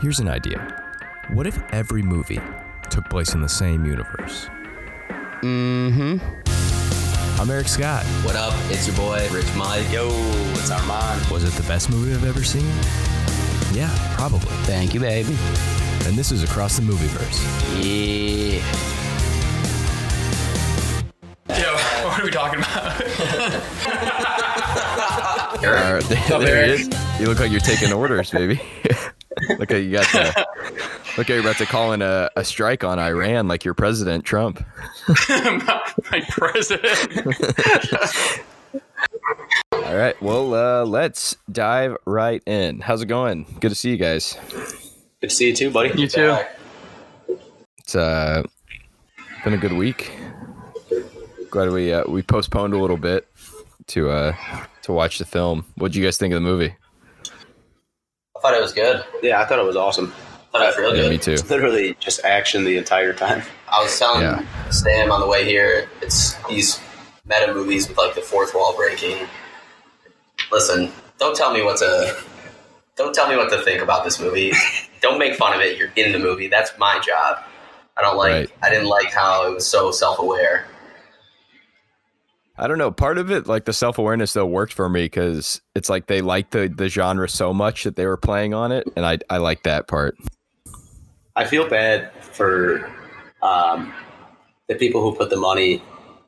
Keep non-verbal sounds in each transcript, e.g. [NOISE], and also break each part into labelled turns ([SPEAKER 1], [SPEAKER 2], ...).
[SPEAKER 1] Here's an idea. What if every movie took place in the same universe?
[SPEAKER 2] Mm-hmm.
[SPEAKER 1] I'm Eric Scott.
[SPEAKER 3] What up? It's your boy, Rich Mike.
[SPEAKER 4] Yo, it's Armand.
[SPEAKER 1] Was it the best movie I've ever seen? Yeah, probably.
[SPEAKER 2] Thank you, baby.
[SPEAKER 1] And this is Across the Movieverse.
[SPEAKER 2] Yeah. [LAUGHS]
[SPEAKER 5] Yo, what are we talking about?
[SPEAKER 3] Eric? [LAUGHS]
[SPEAKER 1] All right, [LAUGHS] there, there he is. You look like you're taking orders, baby. Look at you got the. Look, at you're about to call in a, a strike on Iran like your president Trump.
[SPEAKER 5] my, [LAUGHS] my president. [LAUGHS]
[SPEAKER 1] All right, well, uh, let's dive right in. How's it going? Good to see you guys.
[SPEAKER 4] Good to see you too, buddy.
[SPEAKER 5] You too.
[SPEAKER 1] It's uh, been a good week. Glad we uh, we postponed a little bit to uh to watch the film. What do you guys think of the movie?
[SPEAKER 3] I thought it was good.
[SPEAKER 4] Yeah, I thought it was awesome.
[SPEAKER 3] I thought it was real
[SPEAKER 1] Yeah,
[SPEAKER 3] good.
[SPEAKER 1] me too.
[SPEAKER 4] It's literally just action the entire time.
[SPEAKER 3] I was telling
[SPEAKER 1] Yeah.
[SPEAKER 3] Sam on the way here, it's these meta movies with like the fourth wall breaking. Listen, don't tell me what to don't tell me what to think about this movie. [LAUGHS] don't make fun of it. You're in the movie. That's my job. I don't like.
[SPEAKER 1] Right.
[SPEAKER 3] I didn't like how it was so self aware.
[SPEAKER 1] I don't know. Part of it, like the self awareness, though, worked for me because it's like they liked the the genre so much that they were playing on it, and I I like that part.
[SPEAKER 4] I feel bad for um, the people who put the money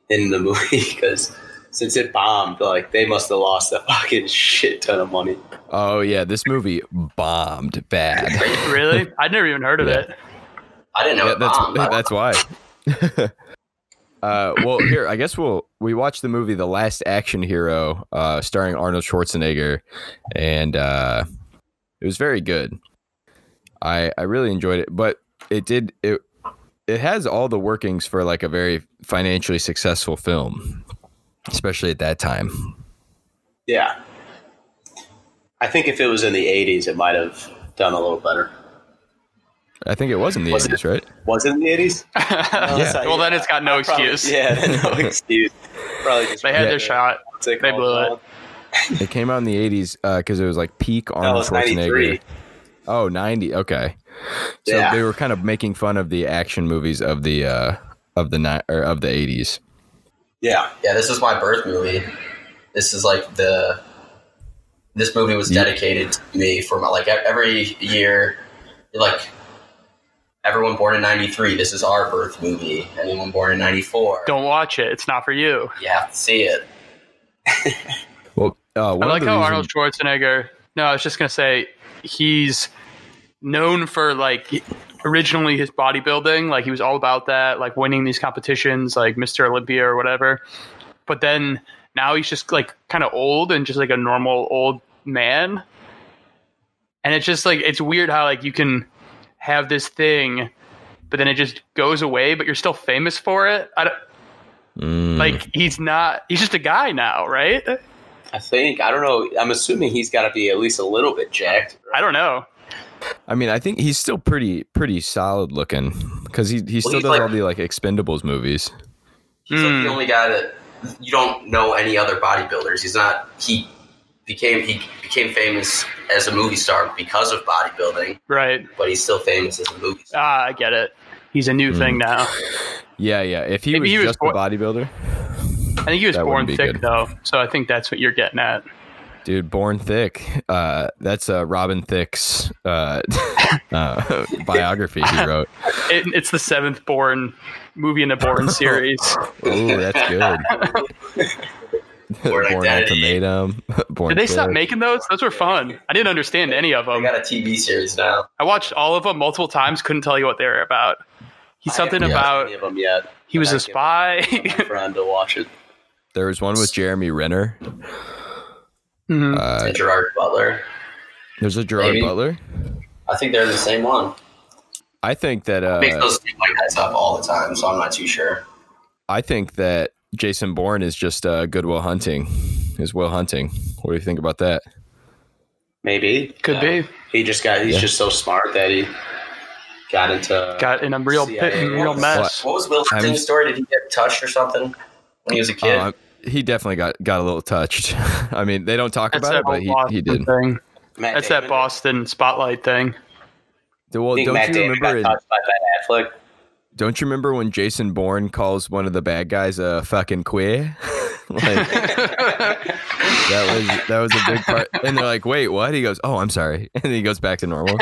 [SPEAKER 4] in the [LAUGHS] movie because since it bombed, like they must have lost a fucking shit ton of money.
[SPEAKER 1] Oh yeah, this movie bombed bad.
[SPEAKER 5] Really? I'd never even heard of
[SPEAKER 1] Yeah.
[SPEAKER 5] it.
[SPEAKER 3] I didn't know
[SPEAKER 1] yeah,
[SPEAKER 3] it
[SPEAKER 1] that's
[SPEAKER 3] bombed. [LAUGHS]
[SPEAKER 1] That's why. [LAUGHS] uh, well, here I guess we'll we watched the movie The Last Action Hero, uh, starring Arnold Schwarzenegger, and uh, it was very good. I I really enjoyed it, but it did it it has all the workings for like a very financially successful film, especially at that time.
[SPEAKER 4] Yeah. I think if it was in the 80s, it might have done a little better.
[SPEAKER 1] I think it was in the
[SPEAKER 4] Was it?
[SPEAKER 1] eighties, right?
[SPEAKER 4] Was it in the 80s? [LAUGHS]
[SPEAKER 1] Yeah.
[SPEAKER 5] well, then it's got no
[SPEAKER 4] Probably-
[SPEAKER 5] excuse.
[SPEAKER 4] yeah, no [LAUGHS] excuse. Probably just
[SPEAKER 5] They had
[SPEAKER 4] yeah,
[SPEAKER 5] their shot.
[SPEAKER 4] what's it
[SPEAKER 5] They blew it.
[SPEAKER 1] It came out in the eighties because it was like peak
[SPEAKER 4] No,
[SPEAKER 1] Arnold
[SPEAKER 4] 93.
[SPEAKER 1] Schwarzenegger. Oh, 90. Okay. So
[SPEAKER 4] Yeah.
[SPEAKER 1] they were kind of making fun of the action movies of the uh of the ni- or of the 80s.
[SPEAKER 4] Yeah.
[SPEAKER 3] Yeah, this is my birth movie. This is like the. This movie was
[SPEAKER 1] Yeah.
[SPEAKER 3] dedicated to me for my like e- every year, like everyone born in '93. This is our birth movie. Anyone born in '94,
[SPEAKER 5] Don't watch it. It's not for you.
[SPEAKER 3] you have to see it. [LAUGHS]
[SPEAKER 1] Well, uh one
[SPEAKER 5] I like
[SPEAKER 1] of
[SPEAKER 5] how
[SPEAKER 1] reasons-
[SPEAKER 5] Arnold Schwarzenegger. No, I was just gonna say he's known for like originally his bodybuilding, like he was all about that, like winning these competitions, like Mr. Olympia or whatever. But then now he's just like kind of old and just like a normal old man. And it's just like it's weird how like you can have this thing, but then it just goes away, but you're still famous for it. I don't,
[SPEAKER 1] Mm,
[SPEAKER 5] like he's not. He's just a guy now, right?
[SPEAKER 4] I think. I don't know. I'm assuming he's got to be at least a little bit jacked.
[SPEAKER 5] I don't know.
[SPEAKER 1] I mean, I think he's still pretty pretty solid looking cuz he he still
[SPEAKER 3] he's
[SPEAKER 1] does
[SPEAKER 3] like-
[SPEAKER 1] all the like Expendables movies.
[SPEAKER 3] He's like
[SPEAKER 5] Hmm.
[SPEAKER 3] the only guy that you don't know any other bodybuilders. He's not. He became he became famous as a movie star because of bodybuilding,
[SPEAKER 5] Right.
[SPEAKER 3] but he's still famous as a movie star.
[SPEAKER 5] Ah, I get it. He's a new
[SPEAKER 1] Mm.
[SPEAKER 5] thing now.
[SPEAKER 1] Yeah, yeah. If he was
[SPEAKER 5] he was
[SPEAKER 1] just
[SPEAKER 5] born-
[SPEAKER 1] a bodybuilder,
[SPEAKER 5] I think he was born thick
[SPEAKER 1] good.
[SPEAKER 5] though, so I think that's what you're getting at.
[SPEAKER 1] dude, born thick. Uh that's uh Robin Thicke's uh, [LAUGHS] uh biography he wrote. [LAUGHS]
[SPEAKER 5] It, it's the seventh born movie in the Bourne [LAUGHS] series.
[SPEAKER 1] Ooh, that's good.
[SPEAKER 3] Born [LAUGHS] Bourne
[SPEAKER 1] Ultimatum. [LAUGHS] Born
[SPEAKER 5] Did they stop making those? Those were fun. I didn't understand any of
[SPEAKER 3] They
[SPEAKER 5] them.
[SPEAKER 3] got a TV series now.
[SPEAKER 5] I watched all of them multiple times. Couldn't tell you what they were about. He's something
[SPEAKER 3] haven't
[SPEAKER 5] about
[SPEAKER 4] Any of them yet?
[SPEAKER 5] he was
[SPEAKER 4] I
[SPEAKER 5] a spy. [LAUGHS]
[SPEAKER 4] My friend to watch it.
[SPEAKER 1] There was one with Jeremy Renner.
[SPEAKER 5] Mhm.
[SPEAKER 1] Uh,
[SPEAKER 3] and Gerard Butler.
[SPEAKER 1] there's a Gerard
[SPEAKER 3] Maybe.
[SPEAKER 1] Butler.
[SPEAKER 3] I think they're the same one.
[SPEAKER 1] I think that uh,
[SPEAKER 3] Makes those two white guys up all the time, so I'm not too sure.
[SPEAKER 1] I think that Jason Bourne is just uh, Good Will Hunting. Is Will Hunting? What do you think about that?
[SPEAKER 4] Maybe
[SPEAKER 5] Could
[SPEAKER 3] Yeah.
[SPEAKER 5] be.
[SPEAKER 4] he just got. He's
[SPEAKER 1] Yeah.
[SPEAKER 4] just so smart that he got into.
[SPEAKER 5] Got in a real pit and real mess.
[SPEAKER 3] What was Will
[SPEAKER 1] I'm-
[SPEAKER 3] Hunting's story? Did he get touched or something when he was a kid?
[SPEAKER 1] Uh, he definitely got got a little touched. [LAUGHS] I mean, they don't talk
[SPEAKER 5] That's
[SPEAKER 1] about it, but he, he did.
[SPEAKER 5] thing.
[SPEAKER 4] Matt
[SPEAKER 5] That's that Boston spotlight thing.
[SPEAKER 1] Well,
[SPEAKER 4] I
[SPEAKER 1] don't
[SPEAKER 4] Matt
[SPEAKER 1] you
[SPEAKER 4] Damon
[SPEAKER 1] remember?
[SPEAKER 4] got
[SPEAKER 1] In,
[SPEAKER 4] touched by Ben Affleck.
[SPEAKER 1] Don't you remember when Jason Bourne calls one of the bad guys a fucking queer? [LAUGHS] like that was that was a big part. And they're like, "Wait, what?" He goes, "Oh, I'm sorry," [LAUGHS] and then he goes back to normal.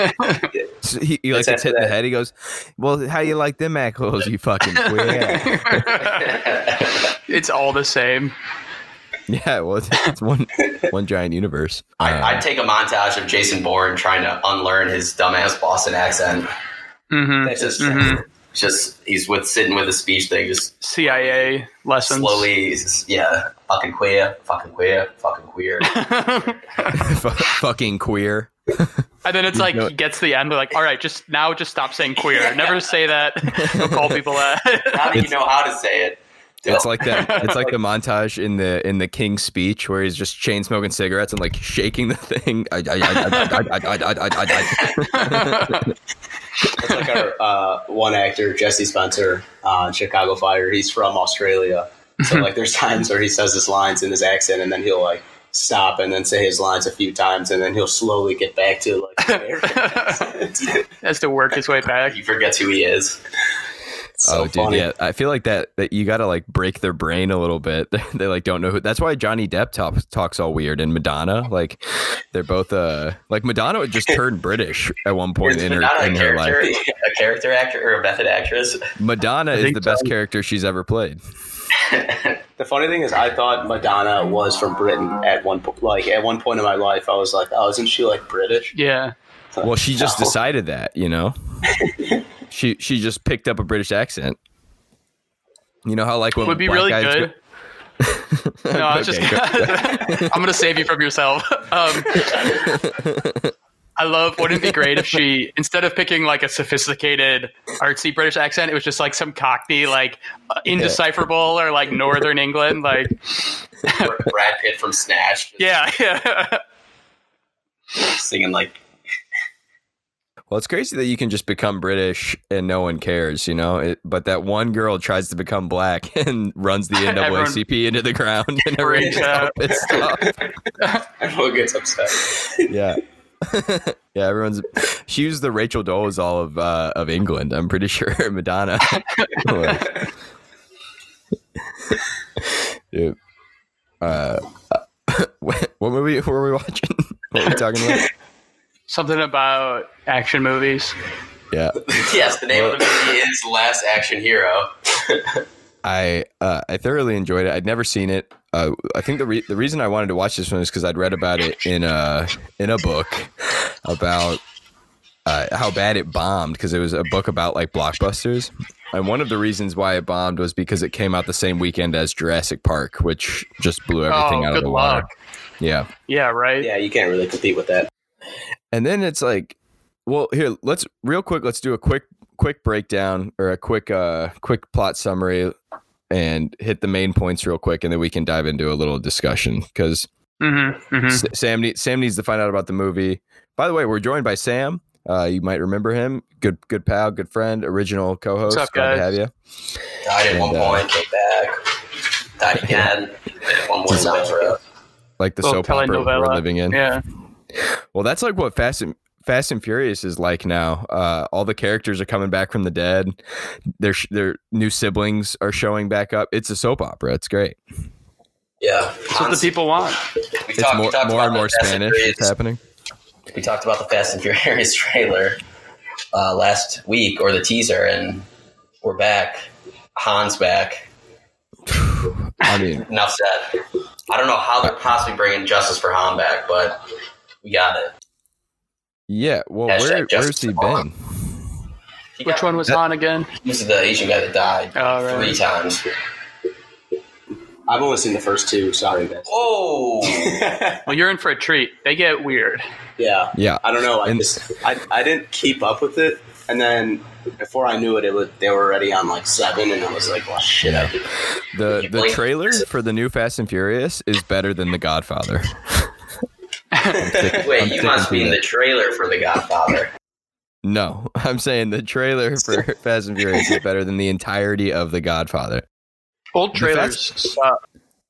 [SPEAKER 1] So he, he like
[SPEAKER 4] It's
[SPEAKER 1] gets hit in the head. He goes, "Well, how you like them assholes, you fucking queer?" [LAUGHS]
[SPEAKER 5] it's all the same.
[SPEAKER 1] yeah, well, it's, it's one one giant universe.
[SPEAKER 3] I, I'd take a montage of Jason Bourne trying to unlearn his dumbass Boston accent.
[SPEAKER 5] hmm
[SPEAKER 4] That's just
[SPEAKER 5] Mhm.
[SPEAKER 3] Just he's with sitting with a speech thing, just
[SPEAKER 5] CIA lessons.
[SPEAKER 3] slowly, yeah, fucking queer, fucking queer, fucking queer. [LAUGHS]
[SPEAKER 1] fu- fucking queer. [LAUGHS]
[SPEAKER 5] and then it's like he gets to the end, they're like, all right, just now just stop saying queer. Never say that. [LAUGHS] Don't call people that.
[SPEAKER 3] How do you know how to say it?
[SPEAKER 1] It's like that. It's like the montage in the in the King's speech where he's just chain smoking cigarettes and like shaking the thing. That's
[SPEAKER 4] it's like our uh, one actor Jesse Spencer on uh, Chicago Fire. He's from Australia, so like there's times where he says his lines in his accent, and then he'll like stop and then say his lines a few times, and then he'll slowly get back to like.
[SPEAKER 5] Has to work his way back.
[SPEAKER 3] he forgets who he is
[SPEAKER 4] so
[SPEAKER 1] oh, dude,
[SPEAKER 4] funny.
[SPEAKER 1] yeah. I feel like that that you got to like break their brain a little bit. [LAUGHS] they like don't know who. That's why Johnny Depp talk, talks all weird and Madonna. Like they're both uh like Madonna would just turn [LAUGHS] British at one point
[SPEAKER 3] Is
[SPEAKER 1] in her
[SPEAKER 3] Madonna
[SPEAKER 1] in
[SPEAKER 3] a
[SPEAKER 1] her
[SPEAKER 3] character,
[SPEAKER 1] life. [LAUGHS]
[SPEAKER 3] a character actor or a method actress?
[SPEAKER 1] Madonna is
[SPEAKER 5] think
[SPEAKER 1] the best character she's ever played.
[SPEAKER 4] The funny thing is, I thought Madonna was from Britain at one po- like at one point in my life. I was like, oh, isn't she like British?
[SPEAKER 5] Yeah.
[SPEAKER 1] Well, she just
[SPEAKER 4] No.
[SPEAKER 1] decided that, you know. [LAUGHS] she she just picked up a British accent. You know how like when
[SPEAKER 5] Would be
[SPEAKER 1] black
[SPEAKER 5] really
[SPEAKER 1] guys
[SPEAKER 5] good.
[SPEAKER 1] go- [LAUGHS]
[SPEAKER 5] No, I was [LAUGHS] just.
[SPEAKER 1] Okay, go-
[SPEAKER 5] I'm gonna save you from yourself. Um, I love. Wouldn't it be great if she, instead of picking like a sophisticated artsy British accent, it was just like some Cockney, like uh, indecipherable or like Northern England, like
[SPEAKER 3] Brad Pitt from Snatch,
[SPEAKER 5] yeah, yeah.
[SPEAKER 3] singing like
[SPEAKER 1] Well, it's crazy that you can just become British and no one cares, you know. It, but that one girl tries to become black [LAUGHS] and runs the [LAUGHS]
[SPEAKER 5] Everyone-
[SPEAKER 1] NAACP into the ground, and everyone's
[SPEAKER 5] Freaks
[SPEAKER 1] all
[SPEAKER 5] out.
[SPEAKER 1] pissed off. [LAUGHS]
[SPEAKER 4] Everyone gets upset.
[SPEAKER 1] Yeah, yeah. Everyone's she was the Rachel Dolezal of uh, of England. I'm pretty sure Madonna. Dude, uh, what, what movie were we watching? What were we talking about?
[SPEAKER 5] Something about action movies.
[SPEAKER 1] Yeah, [LAUGHS]
[SPEAKER 3] yes. The name of the movie is Last Action Hero. [LAUGHS]
[SPEAKER 1] I uh, I thoroughly enjoyed it. I'd never seen it. Uh, I think the re- the reason I wanted to watch this one is because I'd read about it in a in a book about uh, how bad it bombed because it was a book about like blockbusters. And one of the reasons why it bombed was because it came out the same weekend as Jurassic Park, which just blew everything
[SPEAKER 5] oh,
[SPEAKER 1] out of
[SPEAKER 5] good
[SPEAKER 1] the water. Yeah.
[SPEAKER 5] Yeah, right.
[SPEAKER 4] Yeah, you can't really compete with that.
[SPEAKER 1] And then it's like, well, here, let's real quick, let's do a quick quick breakdown or a quick uh quick plot summary and hit the main points real quick and then we can dive into a little discussion because
[SPEAKER 5] Mm-hmm, mm-hmm.
[SPEAKER 1] Sam need, Sam needs to find out about the movie. By the way, we're joined by Sam. Uh, you might remember him. Good good pal, good friend, original co-host.
[SPEAKER 5] What's up,
[SPEAKER 1] Glad to
[SPEAKER 5] guys?
[SPEAKER 1] have you.
[SPEAKER 3] Died at one
[SPEAKER 1] uh,
[SPEAKER 3] point, came back, died again. [LAUGHS] One more time for us.
[SPEAKER 1] Like the
[SPEAKER 5] Little
[SPEAKER 1] soap opera we're living in.
[SPEAKER 5] Yeah.
[SPEAKER 1] Well, that's like what Fast and Fast and Furious is like now. Uh, all the characters are coming back from the dead. Their their new siblings are showing back up. It's a soap opera. It's great.
[SPEAKER 3] Yeah,
[SPEAKER 5] That's what the people want.
[SPEAKER 3] We
[SPEAKER 1] It's
[SPEAKER 3] talked, we
[SPEAKER 1] more,
[SPEAKER 3] talked
[SPEAKER 1] more
[SPEAKER 3] about
[SPEAKER 1] and more
[SPEAKER 3] Fast and
[SPEAKER 1] Spanish. It's happening.
[SPEAKER 3] We talked about the Fast and [LAUGHS] Furious trailer uh, last week or the teaser, and we're back. Han's back. [SIGHS]
[SPEAKER 1] I mean,
[SPEAKER 3] Enough said. I don't know how they're possibly bringing Justice for Han back, but we got it.
[SPEAKER 1] yeah. Well, where, where's he been?
[SPEAKER 3] He
[SPEAKER 5] Which
[SPEAKER 3] got-
[SPEAKER 5] one was
[SPEAKER 1] That-
[SPEAKER 5] on again?
[SPEAKER 3] He was the Asian guy that died
[SPEAKER 5] Oh, right.
[SPEAKER 3] three times.
[SPEAKER 4] I've only seen the first two. Sorry, guys.
[SPEAKER 3] Oh,
[SPEAKER 5] Well, you're in for a treat. They get weird.
[SPEAKER 4] yeah,
[SPEAKER 1] Yeah.
[SPEAKER 4] I don't know. I
[SPEAKER 1] And-
[SPEAKER 4] just I, I didn't keep up with it, and then before I knew it, it was they were already on like seven, and I was like, well, shit. I did-
[SPEAKER 1] The the trailer for the new Fast and Furious is better than The Godfather. [LAUGHS]
[SPEAKER 3] wait,
[SPEAKER 1] I'm
[SPEAKER 3] you must be in the trailer for The Godfather.
[SPEAKER 1] No, [LAUGHS] I'm saying the trailer for [LAUGHS] [LAUGHS] Fast and Furious is better than the entirety of The Godfather.
[SPEAKER 5] Old
[SPEAKER 1] The
[SPEAKER 5] trailers. suck.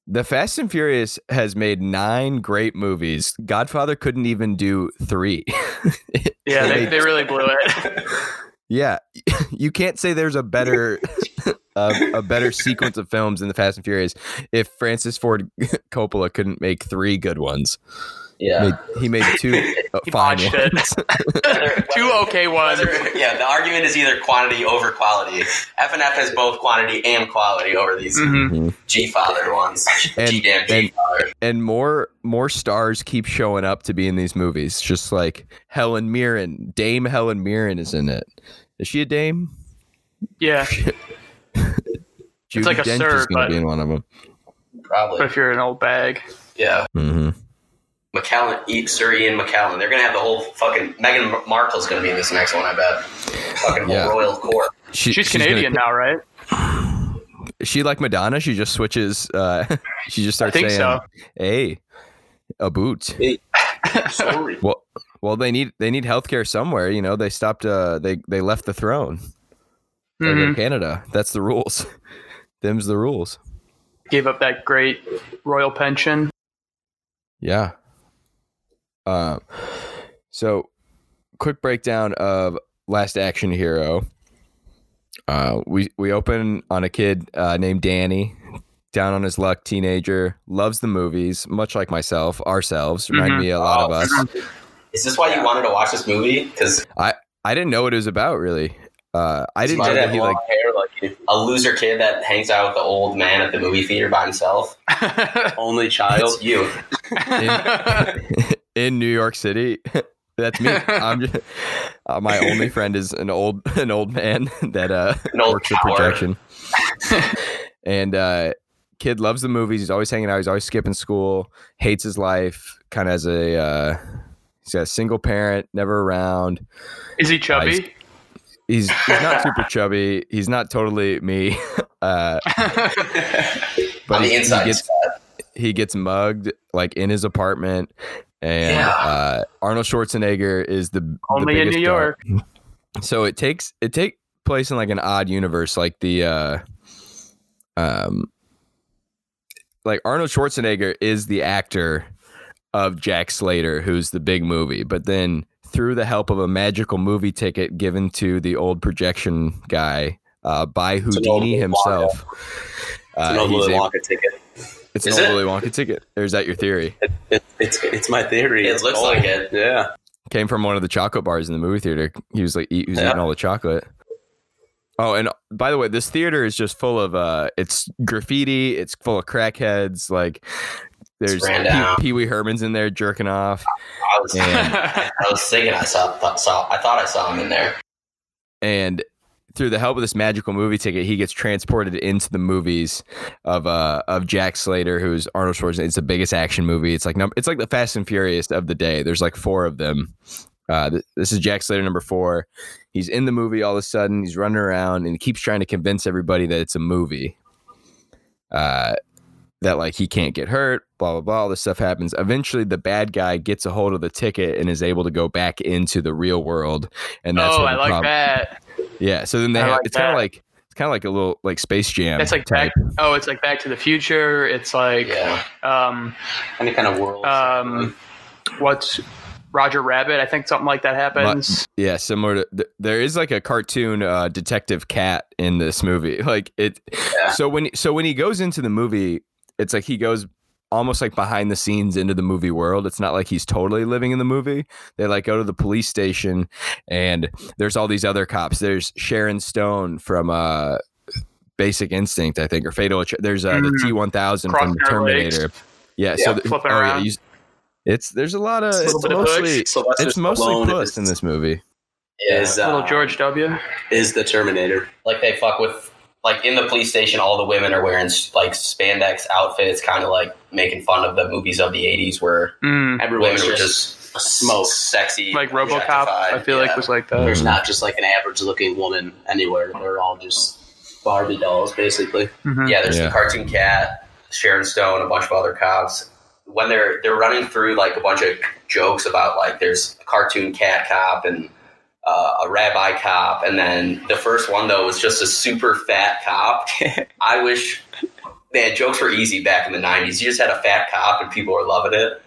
[SPEAKER 1] The Fast and Furious has made nine great movies. Godfather couldn't even do three.
[SPEAKER 5] Yeah, they, they really blew it.
[SPEAKER 1] Yeah, you can't say there's a better a, a better sequence of films in the Fast and Furious if Francis Ford Coppola couldn't make three good ones.
[SPEAKER 3] Yeah.
[SPEAKER 1] Made, he made [LAUGHS] two uh,
[SPEAKER 5] He
[SPEAKER 1] fine
[SPEAKER 5] botched
[SPEAKER 1] ones. [LAUGHS]
[SPEAKER 5] Two okay ones.
[SPEAKER 3] whether- yeah, the argument is either quantity over quality. F and F has both quantity and quality over these
[SPEAKER 5] Mhm.
[SPEAKER 3] G father ones.
[SPEAKER 1] And-
[SPEAKER 3] G damn G
[SPEAKER 1] and-
[SPEAKER 3] father.
[SPEAKER 1] and more more stars keep showing up to be in these movies. Just like Helen Mirren, Dame Helen Mirren is in it. Is she a dame?
[SPEAKER 5] Yeah, [LAUGHS]
[SPEAKER 1] Judy
[SPEAKER 5] like a
[SPEAKER 1] Dench
[SPEAKER 5] sir,
[SPEAKER 1] is going
[SPEAKER 5] but-
[SPEAKER 1] to be in one of them.
[SPEAKER 3] Probably.
[SPEAKER 5] but if you're an old bag,
[SPEAKER 3] Yeah.
[SPEAKER 1] hmm
[SPEAKER 3] McKellen, E- Sir Ian McKellen. They're gonna have the whole fucking Meghan Markle's gonna be in this next one. I bet. Fucking whole
[SPEAKER 1] Yeah.
[SPEAKER 3] royal court.
[SPEAKER 1] She,
[SPEAKER 5] she's,
[SPEAKER 1] gonna-
[SPEAKER 5] Canadian now, right?
[SPEAKER 1] She like Madonna? She just switches. Uh, [LAUGHS] she just
[SPEAKER 5] I
[SPEAKER 1] starts
[SPEAKER 5] think
[SPEAKER 1] saying,
[SPEAKER 5] so.
[SPEAKER 1] "Hey, a boot." [LAUGHS]
[SPEAKER 4] Sorry.
[SPEAKER 1] Well, well, they need they need healthcare somewhere. You know, they stopped. Uh, they they left the throne. They go to
[SPEAKER 5] Mhm.
[SPEAKER 1] Canada. That's the rules. [LAUGHS] Them's the rules.
[SPEAKER 5] Gave up that great royal pension.
[SPEAKER 1] Yeah. Um. So, quick breakdown of Last Action Hero. Uh, we we open on a kid uh, named Danny, down on his luck, teenager, loves the movies, much like myself, ourselves. Remind
[SPEAKER 5] Mhm.
[SPEAKER 1] me a lot of us.
[SPEAKER 3] Is this why you wanted to watch this movie? Because
[SPEAKER 1] I I didn't know what it was about really. Uh, I didn't know that he like
[SPEAKER 4] hair like
[SPEAKER 3] a loser kid that hangs out with the old man at the movie theater by himself. [LAUGHS]
[SPEAKER 4] Only child.
[SPEAKER 3] You.
[SPEAKER 1] in [LAUGHS] [LAUGHS] New York City. [LAUGHS] That's me. I'm just, [LAUGHS] uh, my only friend is an old [LAUGHS] an old man that uh works
[SPEAKER 3] coward.
[SPEAKER 1] projection. and uh kid loves the movies. He's always hanging out. He's always skipping school. Hates his life. Kind of as a uh, he's got a single parent, never around.
[SPEAKER 5] Is he chubby?
[SPEAKER 1] He's he's not super chubby. He's not totally me. Uh, but
[SPEAKER 3] On the
[SPEAKER 1] he-
[SPEAKER 3] inside,
[SPEAKER 1] he gets he gets mugged like in his apartment and
[SPEAKER 3] Yeah.
[SPEAKER 1] uh, arnold schwarzenegger is the the
[SPEAKER 5] Only in New. York. [LAUGHS]
[SPEAKER 1] so it takes it take place in like an odd universe like the uh um like arnold schwarzenegger is the actor of jack slater who's the big movie but then through the help of a magical movie ticket given to the old projection guy uh, by Houdini himself. Uh, he's able-
[SPEAKER 4] Wonka ticket.
[SPEAKER 1] it's an
[SPEAKER 3] Is
[SPEAKER 1] old
[SPEAKER 3] it?
[SPEAKER 1] Willy Wonka ticket. Or is that your theory?
[SPEAKER 4] It, it, it's it's my theory.
[SPEAKER 3] It
[SPEAKER 4] It's
[SPEAKER 3] looks
[SPEAKER 4] old.
[SPEAKER 3] like it.
[SPEAKER 4] Yeah.
[SPEAKER 1] Came from one of the chocolate bars in the movie theater. He was like, eat, he was
[SPEAKER 4] Yeah.
[SPEAKER 1] eating all the chocolate. Oh, and by the way, this theater is just full of uh, it's graffiti. It's full of crackheads. Like, there's
[SPEAKER 3] ran down.
[SPEAKER 1] Pee Wee Herman's in there jerking off,
[SPEAKER 3] I was, [LAUGHS]
[SPEAKER 1] and
[SPEAKER 3] I was thinking I saw, saw, I thought I saw him in there.
[SPEAKER 1] and through the help of this magical movie ticket, he gets transported into the movies of uh of Jack Slater, who's Arnold Schwarzenegger. It's the biggest action movie. It's like num- it's like the Fast and Furious of the day. There's like four of them. Uh, th- this is Jack Slater number four. He's in the movie all of a sudden. He's running around and he keeps trying to convince everybody that it's a movie. Uh, that like he can't get hurt. Blah blah blah. All this stuff happens. Eventually, the bad guy gets a hold of the ticket and is able to go back into the real world. And that's
[SPEAKER 5] oh, I like that.
[SPEAKER 1] Yeah. So then they
[SPEAKER 5] I
[SPEAKER 1] have
[SPEAKER 5] like
[SPEAKER 1] it's kind of like it's kind of like a little like Space Jam.
[SPEAKER 5] It's like back. Oh, it's like Back to the Future. It's like
[SPEAKER 3] Yeah.
[SPEAKER 5] um,
[SPEAKER 4] Any kind of world.
[SPEAKER 5] um, what's Roger Rabbit? I think something like that happens.
[SPEAKER 1] Yeah, similar to th- there is like a cartoon uh, detective cat in this movie. [LAUGHS] Like it.
[SPEAKER 3] Yeah.
[SPEAKER 1] So when so when he goes into the movie, it's like he goes almost like behind the scenes into the movie world. It's not like he's totally living in the movie. They like go to the police station and there's all these other cops. There's Sharon Stone from uh Basic Instinct, I think, or Fatal. Attr- There's uh, the
[SPEAKER 5] Mm.
[SPEAKER 1] T1000 from
[SPEAKER 5] Crossing her
[SPEAKER 1] Terminator. Yeah, so
[SPEAKER 4] Yeah,
[SPEAKER 1] the,
[SPEAKER 5] flipping
[SPEAKER 1] oh, yeah, you- it's there's a lot of
[SPEAKER 5] It's
[SPEAKER 1] it's,
[SPEAKER 5] little bit of
[SPEAKER 1] mostly.
[SPEAKER 4] Sylvester
[SPEAKER 1] it's mostly
[SPEAKER 4] Stallone
[SPEAKER 1] puss in this movie.
[SPEAKER 3] Yeah.
[SPEAKER 4] is uh,
[SPEAKER 5] Little George W.
[SPEAKER 4] is the Terminator.
[SPEAKER 3] like they fuck with like in the police station all the women are wearing like spandex outfits kind of like making fun of the movies of the 80s where
[SPEAKER 5] Mm,
[SPEAKER 4] Everyone's
[SPEAKER 3] women were
[SPEAKER 4] just
[SPEAKER 3] just
[SPEAKER 4] smoke.
[SPEAKER 3] sexy
[SPEAKER 5] like RoboCop. I feel
[SPEAKER 3] Yeah.
[SPEAKER 5] like was like that.
[SPEAKER 4] There's not just like an average looking woman anywhere. They're all just Barbie dolls, basically.
[SPEAKER 5] Mhm.
[SPEAKER 3] yeah there's
[SPEAKER 1] Yeah.
[SPEAKER 3] the cartoon cat sharon stone a bunch of other cops when they're they're running through like a bunch of jokes about like there's a cartoon cat cop and uh, a rabbi cop and then the first one though was just a super fat cop [LAUGHS] i wish man jokes were easy back in the 90s you just had a fat cop and people were loving it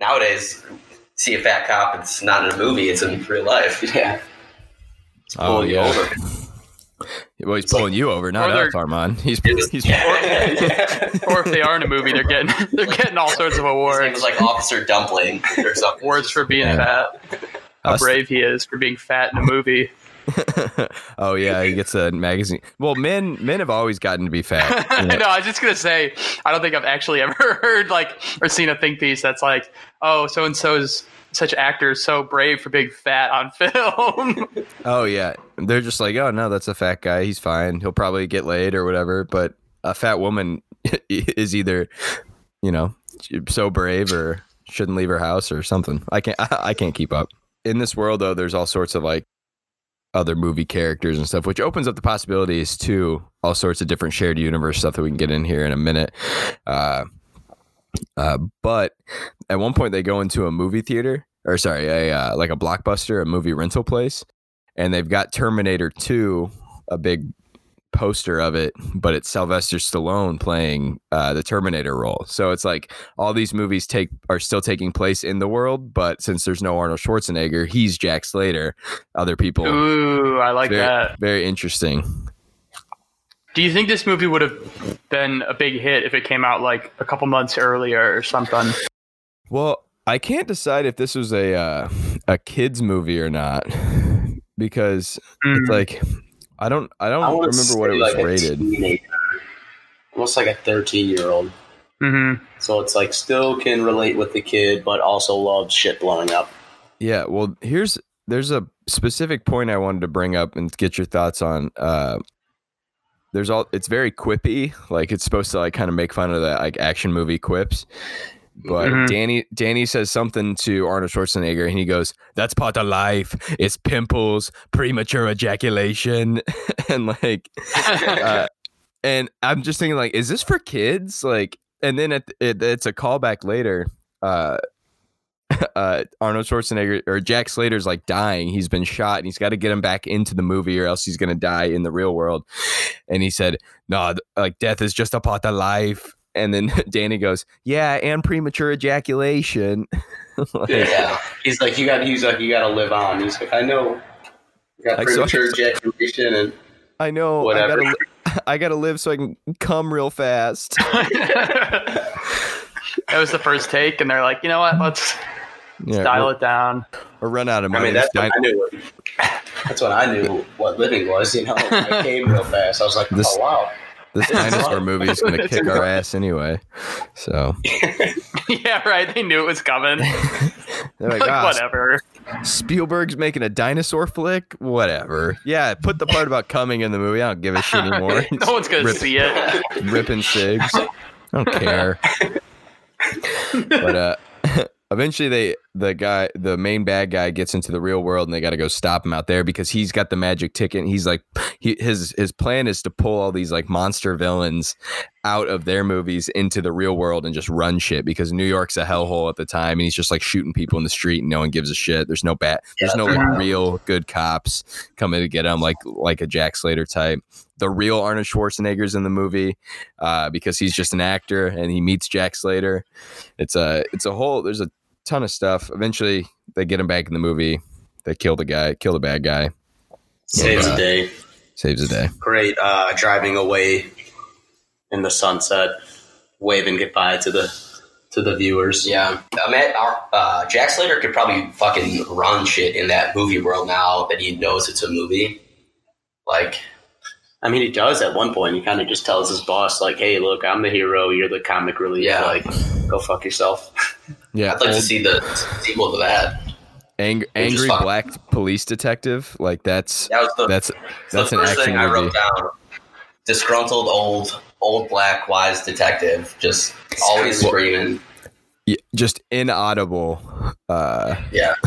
[SPEAKER 3] nowadays see a fat cop it's not in a movie it's in real life [LAUGHS]
[SPEAKER 4] Yeah.
[SPEAKER 1] Oh
[SPEAKER 4] Pulling you
[SPEAKER 1] yeah.
[SPEAKER 4] over.
[SPEAKER 1] Well, he's pulling you over, not
[SPEAKER 5] Or they're-
[SPEAKER 1] us, Armand. He's [LAUGHS] he's
[SPEAKER 5] or if they are in a movie, they're getting they're getting all sorts of
[SPEAKER 3] His name
[SPEAKER 5] awards.
[SPEAKER 3] was like Officer Dumpling or something.
[SPEAKER 5] Awards for being
[SPEAKER 1] Yeah.
[SPEAKER 5] fat. How brave he is for being fat in a movie. [LAUGHS]
[SPEAKER 1] oh yeah, he gets a magazine. Well, men men have always gotten to be fat. [LAUGHS] you know.
[SPEAKER 5] no, I was just gonna say I don't think I've actually ever [LAUGHS] heard like or seen a think piece that's like, oh, so and so's such actors so brave for being fat on film.
[SPEAKER 1] Oh yeah, they're just like, oh no, that's a fat guy. He's fine. He'll probably get laid or whatever. But a fat woman is either, you know, so brave or shouldn't leave her house or something. I can't. I, can't keep up. In this world, though, there's all sorts of like other movie characters and stuff, which opens up the possibilities to all sorts of different shared universe stuff that we can get in here in a minute. Uh, uh, but at one point, they go into a movie theater, or sorry, a uh, like a blockbuster, a movie rental place, and they've got Terminator 2, a big poster of it, but it's Sylvester Stallone playing uh, the Terminator role. So it's like all these movies take are still taking place in the world, but since there's no Arnold Schwarzenegger, he's Jack Slater. Other people,
[SPEAKER 5] Ooh, I like
[SPEAKER 1] very,
[SPEAKER 5] that.
[SPEAKER 1] very interesting.
[SPEAKER 5] Do you think this movie would have been a big hit if it came out like a couple months earlier or something?
[SPEAKER 1] Well, I can't decide if this was a uh, a kids movie or not because it's
[SPEAKER 5] Mm.
[SPEAKER 1] like I don't I don't
[SPEAKER 4] I
[SPEAKER 1] remember what it was
[SPEAKER 4] like
[SPEAKER 1] rated.
[SPEAKER 4] teenager. Almost like a 13 year old.
[SPEAKER 5] hmm
[SPEAKER 4] So it's like still can relate with the kid, but also loves shit blowing up.
[SPEAKER 1] Yeah, well, here's there's a specific point I wanted to bring up and get your thoughts on. Uh, there's all it's very quippy, like it's supposed to like kind of make fun of the like action movie quips. But
[SPEAKER 5] Mhm.
[SPEAKER 1] Danny Danny says something to Arnold Schwarzenegger, and he goes, "That's part of life. It's pimples, premature ejaculation, [LAUGHS] and like." [LAUGHS] uh, and I'm just thinking, like, is this for kids? Like, and then it, it, it's a callback later. Uh, [LAUGHS] uh, Arnold Schwarzenegger or Jack Slater's like dying. He's been shot, and he's got to get him back into the movie, or else he's gonna die in the real world. And he said, "No, th- like death is just a part of life." And then [LAUGHS] Danny goes, "Yeah, and premature ejaculation." [LAUGHS] Like,
[SPEAKER 3] Yeah.
[SPEAKER 4] He's like, you got. He's like, you got to live on. He's like, I know. You got
[SPEAKER 1] Like, so-
[SPEAKER 4] premature ejaculation, and
[SPEAKER 1] I know.
[SPEAKER 4] Whatever.
[SPEAKER 1] I gotta, [LAUGHS] I gotta live so I can come real fast.
[SPEAKER 5] that was the first take, and they're like, you know what? Let's
[SPEAKER 1] Yeah,
[SPEAKER 5] dial it down.
[SPEAKER 1] or run out of
[SPEAKER 4] I
[SPEAKER 1] money.
[SPEAKER 4] mean, that's
[SPEAKER 1] Din-
[SPEAKER 4] when I knew. That's when I knew what living was. You know, I came real fast. I was like,
[SPEAKER 1] This-
[SPEAKER 4] oh wow.
[SPEAKER 1] This [LAUGHS] dinosaur movie is gonna kick our ass anyway. So [LAUGHS]
[SPEAKER 5] yeah, right. They knew it was coming. [LAUGHS]
[SPEAKER 1] they're like,
[SPEAKER 5] like,
[SPEAKER 1] "Ah,
[SPEAKER 5] whatever.
[SPEAKER 1] Spielberg's making a dinosaur flick. Whatever. Yeah, put the part about coming in the movie. I don't give a shit anymore.
[SPEAKER 5] no one's gonna see it.
[SPEAKER 1] ripping cigs. I don't care. but uh eventually they the guy the main bad guy gets into the real world and they got to go stop him out there because he's got the magic ticket and he's like [LAUGHS] he, his his plan is to pull all these like monster villains out of their movies into the real world and just run shit because New York's a hellhole at the time and he's just like shooting people in the street and no one gives a shit. There's no bat there's no like real good cops coming to get him like like a Jack Slater type the real Arnold Schwarzenegger's in the movie uh, because he's just an actor and he meets Jack Slater. It's a it's a whole there's a ton of stuff. Eventually they get him back in the movie. They kill the guy, kill the bad guy,
[SPEAKER 4] Saves
[SPEAKER 1] Yeah.
[SPEAKER 4] the day.
[SPEAKER 1] saves the day.
[SPEAKER 4] Great. Uh, driving away in the sunset, waving goodbye to the to the viewers.
[SPEAKER 3] Yeah, I mean, our, uh, Jack Slater could probably fucking run shit in that movie world now that he knows it's a movie. Like,
[SPEAKER 4] I mean, he does at one point. He kind of just tells his boss, like, "Hey, look, I'm the hero. You're the comic relief.
[SPEAKER 3] Yeah.
[SPEAKER 4] Like, go fuck yourself." [LAUGHS]
[SPEAKER 1] Yeah,
[SPEAKER 3] I'd like to see the sequel to that.
[SPEAKER 1] ang- angry black police detective. Like that's
[SPEAKER 3] That was the,
[SPEAKER 1] that's that's
[SPEAKER 3] the
[SPEAKER 1] an
[SPEAKER 3] first
[SPEAKER 1] action
[SPEAKER 3] thing I
[SPEAKER 1] movie.
[SPEAKER 3] wrote down. Disgruntled old, old black wise detective, just always
[SPEAKER 1] Well-
[SPEAKER 3] screaming.
[SPEAKER 1] Yeah, just inaudible. Uh,
[SPEAKER 3] Yeah, [LAUGHS]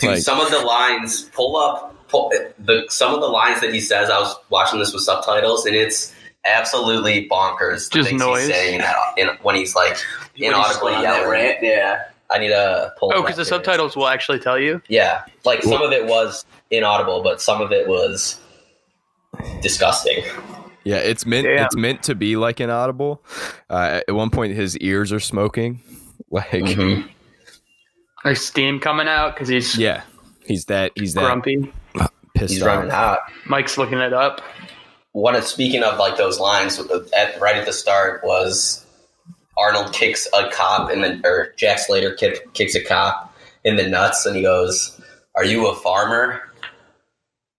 [SPEAKER 3] dude.
[SPEAKER 1] like
[SPEAKER 3] some of the lines pull up. Pull, the some of the lines that he says. I was watching this with subtitles, and it's absolutely bonkers. the
[SPEAKER 5] Just
[SPEAKER 3] things
[SPEAKER 5] noise.
[SPEAKER 3] He's saying that in, when he's like inaudibly
[SPEAKER 4] When he's
[SPEAKER 3] yelling.
[SPEAKER 4] rant, yeah.
[SPEAKER 3] I need to pull.
[SPEAKER 5] Oh, because the
[SPEAKER 3] here.
[SPEAKER 5] subtitles will actually tell you.
[SPEAKER 3] Yeah, like some of it was inaudible, but some of it was disgusting.
[SPEAKER 1] yeah, it's meant
[SPEAKER 5] Damn.
[SPEAKER 1] it's meant to be like inaudible. Uh, at one point, his ears are smoking. [LAUGHS] Like
[SPEAKER 3] Mhm.
[SPEAKER 5] There's steam coming out because he's
[SPEAKER 1] yeah, he's that he's that
[SPEAKER 5] grumpy.
[SPEAKER 1] Pissed
[SPEAKER 3] He's
[SPEAKER 1] off.
[SPEAKER 3] running hot.
[SPEAKER 5] Mike's looking it up.
[SPEAKER 3] One of speaking of like those lines at, right at the start was Arnold kicks a cop and then or Jack Slater kick, kicks a cop in the nuts and he goes, "Are you a farmer?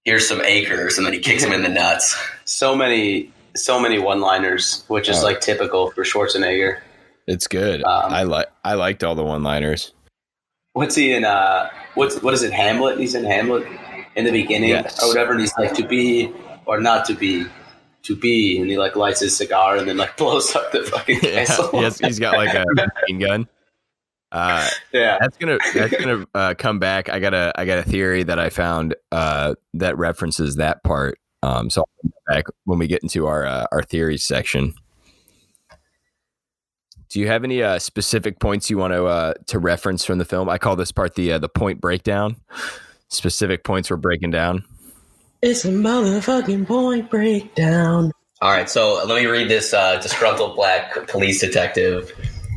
[SPEAKER 3] Here's some acres," and then he kicks him in the nuts.
[SPEAKER 4] So many, so many one-liners, which is
[SPEAKER 1] Oh.
[SPEAKER 4] like typical for Schwarzenegger.
[SPEAKER 1] It's good.
[SPEAKER 4] Um,
[SPEAKER 1] I like I liked all the one liners.
[SPEAKER 4] What's he in? Uh, what's what is it? Hamlet. He's in Hamlet in the beginning
[SPEAKER 1] Yes.
[SPEAKER 4] or whatever, and he's like to be or not to be, to be, and he like lights his cigar and then like [LAUGHS] blows up the fucking
[SPEAKER 1] yeah,
[SPEAKER 4] castle.
[SPEAKER 1] he has, he's got like a [LAUGHS] machine gun. Uh,
[SPEAKER 4] yeah.
[SPEAKER 1] that's gonna that's gonna uh, come back. I got a I got a theory that I found uh, that references that part. Um, so I'll come back when we get into our uh, our theories section. Do you have any uh, specific points you want to uh, to reference from the film? I call this part the uh, the point breakdown. Specific points we're breaking down.
[SPEAKER 2] It's a motherfucking point breakdown.
[SPEAKER 3] All right, so let me read this uh, disgruntled black police detective.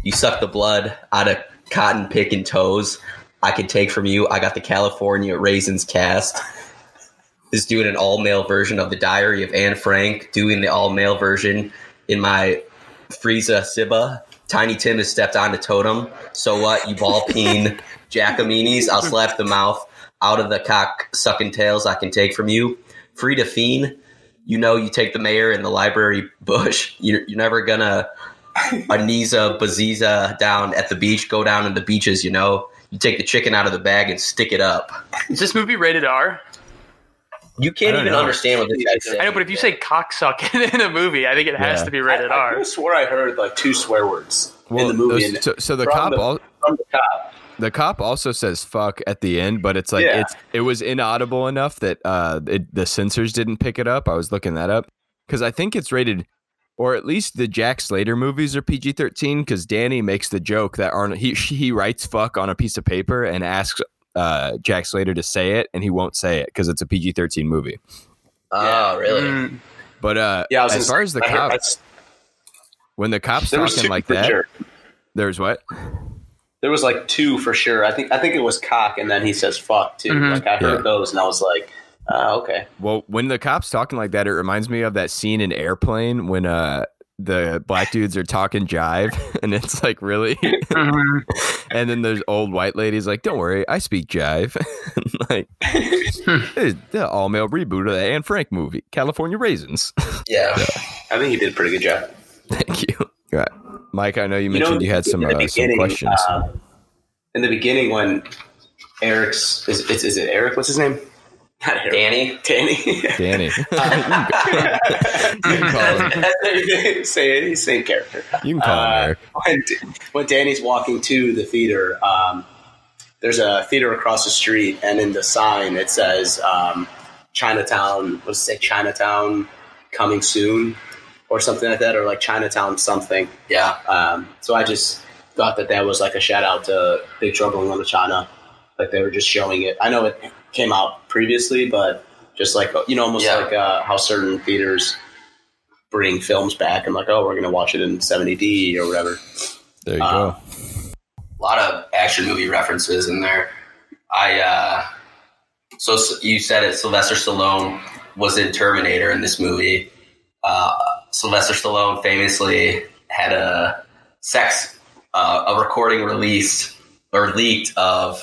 [SPEAKER 3] You suck the blood out of cotton picking toes. I could take from you. I got the California Raisins cast. Is doing an all male version of the Diary of Anne Frank. Doing the all male version in my Frieza Siba. Tiny Tim has stepped on the totem. So what? You ball peen [LAUGHS] Jacaminis. I'll slap the mouth out of the cock sucking tails I can take from you. Frida Fiend you know you take the mayor in the library bush. You're, you're never gonna [LAUGHS] Aniza Baziza down at the beach. Go down in the beaches. You know you take the chicken out of the bag and stick it up.
[SPEAKER 5] Is this movie rated R?
[SPEAKER 3] You can't even
[SPEAKER 1] know.
[SPEAKER 3] understand what this guy's saying.
[SPEAKER 5] I know, but if you say cocksuck [LAUGHS] in a movie, I think it has
[SPEAKER 1] Yeah.
[SPEAKER 5] to be rated
[SPEAKER 4] I, I
[SPEAKER 5] R.
[SPEAKER 4] could've swore I heard like two swear words in the movie.
[SPEAKER 1] those-
[SPEAKER 4] and
[SPEAKER 1] so, so the
[SPEAKER 4] from
[SPEAKER 1] cop
[SPEAKER 4] the-
[SPEAKER 1] al-
[SPEAKER 4] from the cop.
[SPEAKER 1] The cop also says fuck at the end, but it's like
[SPEAKER 4] Yeah.
[SPEAKER 1] it's it was inaudible enough that uh it, the censors didn't pick it up. I was looking that up because I think it's rated, or at least the Jack Slater movies are PG thirteen. Because Danny makes the joke that Arnold he he writes fuck on a piece of paper and asks uh Jack Slater to say it, and he won't say it because it's a PG thirteen movie.
[SPEAKER 3] Oh, really?
[SPEAKER 5] Mm.
[SPEAKER 1] But uh,
[SPEAKER 4] Yeah,
[SPEAKER 1] as
[SPEAKER 4] gonna
[SPEAKER 1] far as the
[SPEAKER 4] I heard-
[SPEAKER 1] cop,
[SPEAKER 4] I s-
[SPEAKER 1] when the cops
[SPEAKER 4] there was
[SPEAKER 1] talking like that,
[SPEAKER 4] sure.
[SPEAKER 1] there's what?
[SPEAKER 4] There was like two for sure. I think I think it was cock, and then he says fuck too.
[SPEAKER 5] Mhm.
[SPEAKER 4] Like I heard
[SPEAKER 1] Yeah.
[SPEAKER 4] those, and I was like, uh, okay.
[SPEAKER 1] Well, when the cops talking like that, it reminds me of that scene in Airplane when uh the black dudes are talking jive, [LAUGHS] and it's like really,
[SPEAKER 5] Mhm. [LAUGHS]
[SPEAKER 1] and then there's old white ladies like, "Don't worry, I speak jive." [LAUGHS] like the all male reboot of the Anne Frank movie, California Raisins.
[SPEAKER 3] Yeah.
[SPEAKER 4] I think he did a pretty good job.
[SPEAKER 1] Thank you. Yeah. Mike, I know you
[SPEAKER 4] You
[SPEAKER 1] mentioned
[SPEAKER 4] know,
[SPEAKER 1] you had some uh, some questions.
[SPEAKER 4] uh, in the beginning, when Eric's is, is, is it Eric? What's his name? Not Eric.
[SPEAKER 3] Danny.
[SPEAKER 4] Danny.
[SPEAKER 1] Danny, [LAUGHS] you can call him. [LAUGHS]
[SPEAKER 4] Say it. Same character.
[SPEAKER 1] You can call him
[SPEAKER 4] Uh,
[SPEAKER 1] Eric.
[SPEAKER 4] when, when Danny's walking to the theater, um, there's a theater across the street, and in the sign it says um, Chinatown. What does it say? Chinatown coming soon, or something like that, or like Chinatown something.
[SPEAKER 3] Yeah.
[SPEAKER 4] Um, so I just thought that that was like a shout out to Big Trouble in Little China. Like they were just showing it. I know it came out previously, but just like you know, almost
[SPEAKER 3] Yeah.
[SPEAKER 4] like uh, how certain theaters bring films back and like, oh, we're gonna watch it in 70D or whatever.
[SPEAKER 1] There you
[SPEAKER 4] uh,
[SPEAKER 1] go.
[SPEAKER 3] a lot of action movie references in there. I uh, so you said it. Sylvester Stallone was in Terminator in this movie. Uh, Sylvester Stallone famously had a sex uh, a recording released or leaked of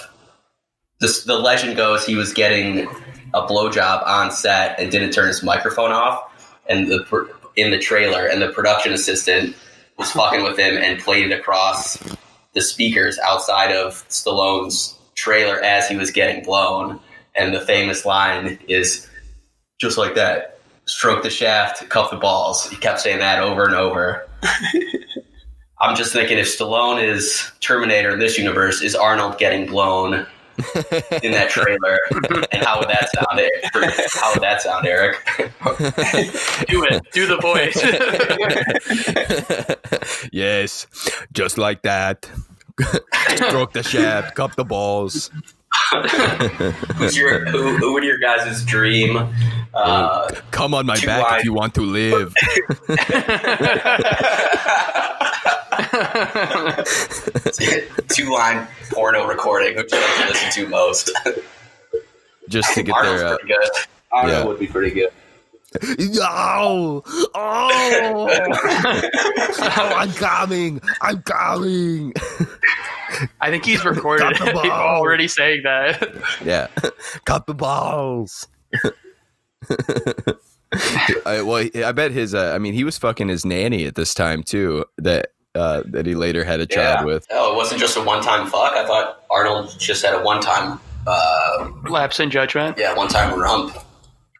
[SPEAKER 3] this. The legend goes he was getting a blowjob on set and didn't turn his microphone off, and the in the trailer, and the production assistant was fucking with him and played it across the speakers outside of Stallone's trailer as he was getting blown. And the famous line is just like that stroke the shaft, cuff the balls. He kept saying that over and over. [LAUGHS] I'm just thinking if Stallone is Terminator in this universe, is Arnold getting blown in that trailer? and how would that sound? Eric? How would that sound, Eric? [LAUGHS]
[SPEAKER 5] Do it. Do the voice. [LAUGHS]
[SPEAKER 1] yes, just like that. Stroke the shaft, cup the balls. [LAUGHS]
[SPEAKER 3] Who's your who, who would your guys' dream? Uh,
[SPEAKER 1] Come on my back
[SPEAKER 3] line-
[SPEAKER 1] if you want to live. [LAUGHS]
[SPEAKER 3] two line porno recording, which you like to listen to most.
[SPEAKER 1] just to get
[SPEAKER 3] Arnold's
[SPEAKER 1] their. Uh,
[SPEAKER 3] pretty good.
[SPEAKER 4] Arnold
[SPEAKER 1] Yeah.
[SPEAKER 4] would be pretty good.
[SPEAKER 1] Yo! Oh! oh! I'm coming! I'm coming!
[SPEAKER 5] I think he's recorded
[SPEAKER 1] Got the
[SPEAKER 5] people [LAUGHS] already saying that.
[SPEAKER 1] Yeah, cut the balls. [LAUGHS] I, well, I bet his. Uh, I mean, he was fucking his nanny at this time too. That uh, that he later had a child
[SPEAKER 4] Yeah.
[SPEAKER 1] with.
[SPEAKER 3] Oh, it wasn't just a one-time fuck. I thought Arnold just had a one-time, uh,
[SPEAKER 5] Lapse in judgment.
[SPEAKER 3] yeah, one-time rump.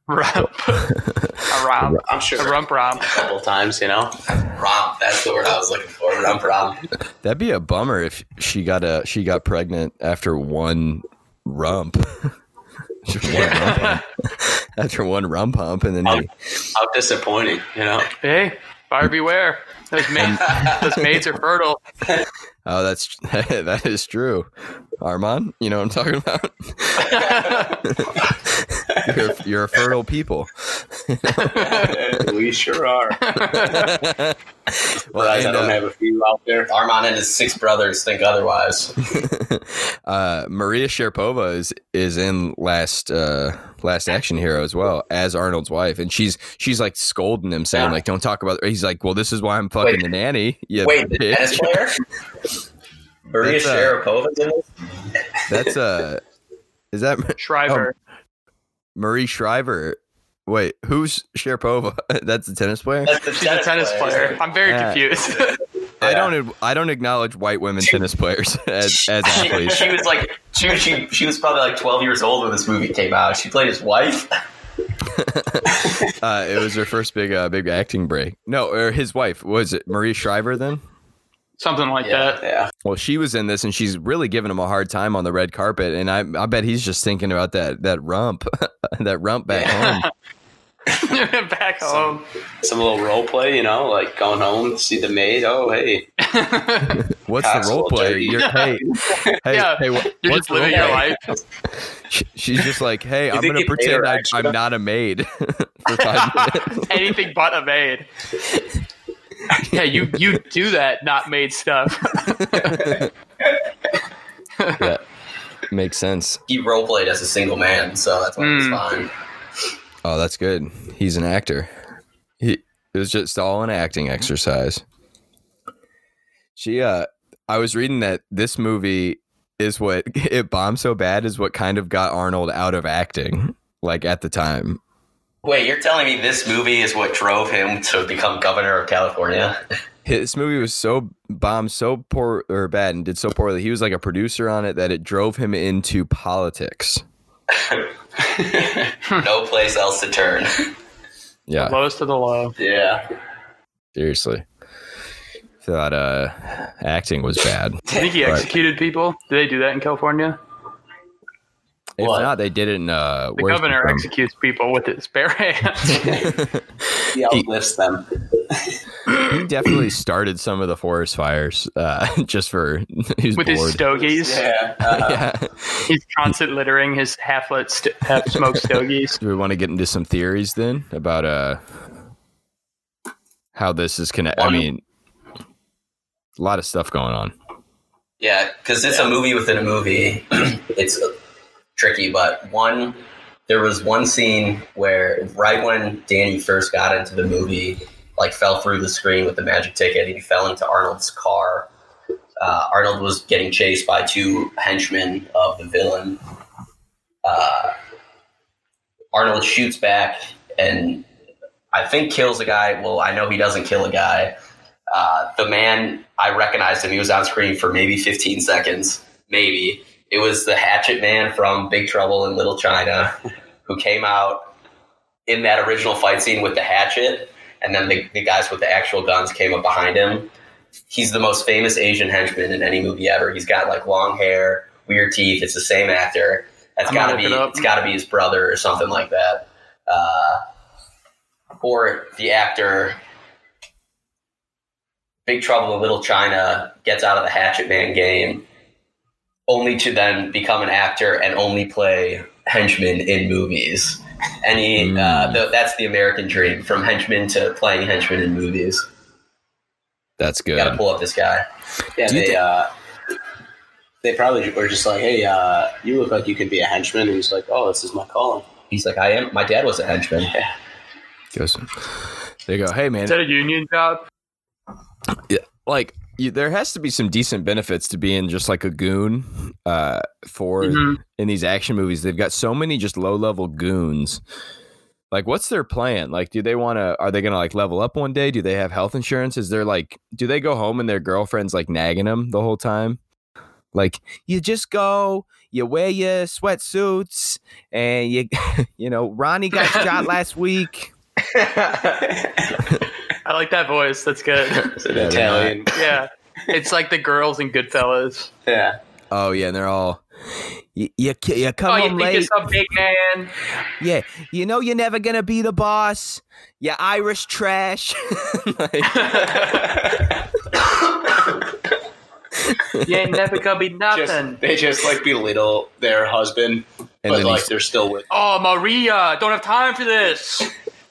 [SPEAKER 5] Rump. [LAUGHS] a [LAUGHS] rump.
[SPEAKER 4] I'm sure
[SPEAKER 5] A rump romp.
[SPEAKER 4] a couple times, you know.
[SPEAKER 3] Romp. That's the word I was looking for. Rump romp.
[SPEAKER 1] That'd be a bummer if she got a she got pregnant after one rump. [LAUGHS] Just one rump hump. after one rump hump, and then he,
[SPEAKER 4] How disappointing, you know.
[SPEAKER 5] Hey, buyer beware. Those maids, those maids are fertile.
[SPEAKER 1] oh, that's that is true. Armand, you know what I'm talking about. [LAUGHS] you're, you're a fertile people.
[SPEAKER 4] we sure are.
[SPEAKER 1] Well,
[SPEAKER 4] Guys, I don't
[SPEAKER 1] uh,
[SPEAKER 4] have a few out there.
[SPEAKER 3] Armand and his six brothers think otherwise. [LAUGHS]
[SPEAKER 1] uh, Maria Sharapova is is in last uh, last action hero as well as Arnold's wife, and she's she's like scolding him, saying
[SPEAKER 3] Yeah.
[SPEAKER 1] like, "Don't talk about." He's like, "Well, this is why I'm fucking
[SPEAKER 3] Wait.
[SPEAKER 1] the nanny." You
[SPEAKER 3] Wait, the tennis player? [LAUGHS] Maria
[SPEAKER 1] That's,
[SPEAKER 3] Sharapova's in this?
[SPEAKER 1] That's uh, is that [LAUGHS]
[SPEAKER 5] Shriver.
[SPEAKER 1] Marie Shriver? Wait, who's Sharapova? [LAUGHS] That's the tennis player.
[SPEAKER 3] That's the
[SPEAKER 5] She's a tennis player. I'm very
[SPEAKER 1] Yeah.
[SPEAKER 5] confused. [LAUGHS]
[SPEAKER 1] I don't I don't acknowledge white women tennis players as, as
[SPEAKER 3] She,
[SPEAKER 1] athletes.
[SPEAKER 3] she was like she, she she was probably like twelve years old when this movie came out. She played his wife.
[SPEAKER 1] Uh, it was her first big uh, big acting break. No, or his wife was it Marie Shriver then?
[SPEAKER 5] Something like
[SPEAKER 3] Yeah.
[SPEAKER 5] that.
[SPEAKER 4] Yeah.
[SPEAKER 1] Well, she was in this, and she's really giving him a hard time on the red carpet. And I, I bet he's just thinking about that that rump, [LAUGHS] that rump back home. [LAUGHS] [LAUGHS]
[SPEAKER 5] Back home.
[SPEAKER 4] Some little role play, you know, like going home, to see the maid. Oh, hey.
[SPEAKER 1] What's the role player?
[SPEAKER 4] JD.
[SPEAKER 1] You're, hey, hey,
[SPEAKER 5] Yeah,
[SPEAKER 1] hey, what,
[SPEAKER 5] You're
[SPEAKER 1] what's
[SPEAKER 5] just living
[SPEAKER 1] the
[SPEAKER 5] your
[SPEAKER 1] role
[SPEAKER 5] life.
[SPEAKER 1] play? She- She's just like, hey, I'm gonna pretend I, I'm not a maid for five minutes.
[SPEAKER 5] Anything but a maid. [LAUGHS] Yeah, you you do that, not made stuff. [LAUGHS]
[SPEAKER 1] yeah, makes sense.
[SPEAKER 3] He role played as a single man, so that's why it's
[SPEAKER 5] Mm.
[SPEAKER 3] fine.
[SPEAKER 1] Oh, that's good. He's an actor. He it was just all an acting exercise. She uh I was reading that this movie is what [LAUGHS] it bombed so bad is what kind of got Arnold out of acting like at the time.
[SPEAKER 3] Wait, you're telling me this movie is what drove him to become governor of California?
[SPEAKER 1] This movie was so bombed so poor or bad and did so poorly. He was like a producer on it that it drove him into politics. [LAUGHS]
[SPEAKER 3] no place else to turn.
[SPEAKER 1] Yeah,
[SPEAKER 5] Lowest to the low.
[SPEAKER 4] Yeah.
[SPEAKER 1] seriously. Thought uh acting was bad.
[SPEAKER 5] I think he
[SPEAKER 1] Right.
[SPEAKER 5] executed people. Do they do that in California?
[SPEAKER 1] If
[SPEAKER 3] What?
[SPEAKER 1] not, they did it in uh
[SPEAKER 5] The
[SPEAKER 1] where's
[SPEAKER 5] governor
[SPEAKER 1] from?
[SPEAKER 5] executes people with his bare [LAUGHS] hands.
[SPEAKER 4] He outlifts them.
[SPEAKER 1] he definitely started some of the forest fires uh, [LAUGHS] just for [LAUGHS] he's
[SPEAKER 5] with his stogies.
[SPEAKER 4] Yeah. Uh,
[SPEAKER 1] yeah.
[SPEAKER 5] He's constant littering his half lit, st- half smoked stogies.
[SPEAKER 1] Do we want to get into some theories then about uh how this is connected? I mean, a lot of stuff going on.
[SPEAKER 3] Yeah, because it's a movie within a movie. [CLEARS THROAT] it's tricky, but one, there was one scene where right when Danny first got into the movie, like fell through the screen with the magic ticket, he fell into Arnold's car. Uh, Arnold was getting chased by two henchmen of the villain. Uh, Arnold shoots back and I think kills a guy. Well, I know he doesn't kill a guy. Uh, the man, I recognized him. He was on screen for maybe 15 seconds, maybe. It was the Hatchet Man from Big Trouble in Little China, who came out in that original fight scene with the hatchet, and then the, the guys with the actual guns came up behind him. He's the most famous Asian henchman in any movie ever. He's got like long hair, weird teeth. It's the same actor. That's
[SPEAKER 5] I'm
[SPEAKER 3] got
[SPEAKER 5] gonna
[SPEAKER 3] be.
[SPEAKER 5] it.
[SPEAKER 3] It's got to be his brother or something like that. Uh, or the actor Big Trouble in Little China gets out of the Hatchet Man game, only to then become an actor and only play henchman in movies. And he, uh,
[SPEAKER 1] Mm.
[SPEAKER 3] th- that's the American dream from henchman to playing henchman in movies.
[SPEAKER 1] That's good.
[SPEAKER 3] Got to pull up this guy.
[SPEAKER 4] yeah,
[SPEAKER 1] Do
[SPEAKER 4] they,
[SPEAKER 1] thi-
[SPEAKER 4] uh, they probably were just like, "Hey, uh, you look like you can be a henchman," and he's like, "Oh, this is my calling."
[SPEAKER 3] He's like, I am. My dad was a henchman. Yeah.
[SPEAKER 1] Goes, they go, hey man,
[SPEAKER 5] Is that a union job? Yeah.
[SPEAKER 1] Like you, there has to be some decent benefits to being just like a goon uh, for
[SPEAKER 5] Mhm.
[SPEAKER 1] in these action movies. They've got so many just low level goons. Like, what's their plan? Like, do they want to? Are they gonna like level up one day? Do they have health insurance? Is there like, do they go home and their girlfriend's like nagging them the whole time? Like, you just go, you wear your sweatsuits, and you, [LAUGHS] you know, Ronnie got shot [LAUGHS] last week. [LAUGHS]
[SPEAKER 5] I like that voice. That's good. [LAUGHS]
[SPEAKER 4] It's an
[SPEAKER 1] Yeah,
[SPEAKER 4] Italian. [LAUGHS]
[SPEAKER 5] yeah, it's like the girls in Goodfellas.
[SPEAKER 4] Yeah.
[SPEAKER 1] Oh yeah, and they're all, you, you, you come
[SPEAKER 5] Oh, you
[SPEAKER 1] home
[SPEAKER 5] think
[SPEAKER 1] late.
[SPEAKER 5] you're some big man?
[SPEAKER 1] Yeah, you know you're never gonna be the boss. You Irish trash. [LAUGHS] Like,
[SPEAKER 5] You ain't never gonna be nothing.
[SPEAKER 4] Just, they just like belittle their husband,
[SPEAKER 1] and
[SPEAKER 4] but like they're still with.
[SPEAKER 5] oh, Maria, don't have time for this.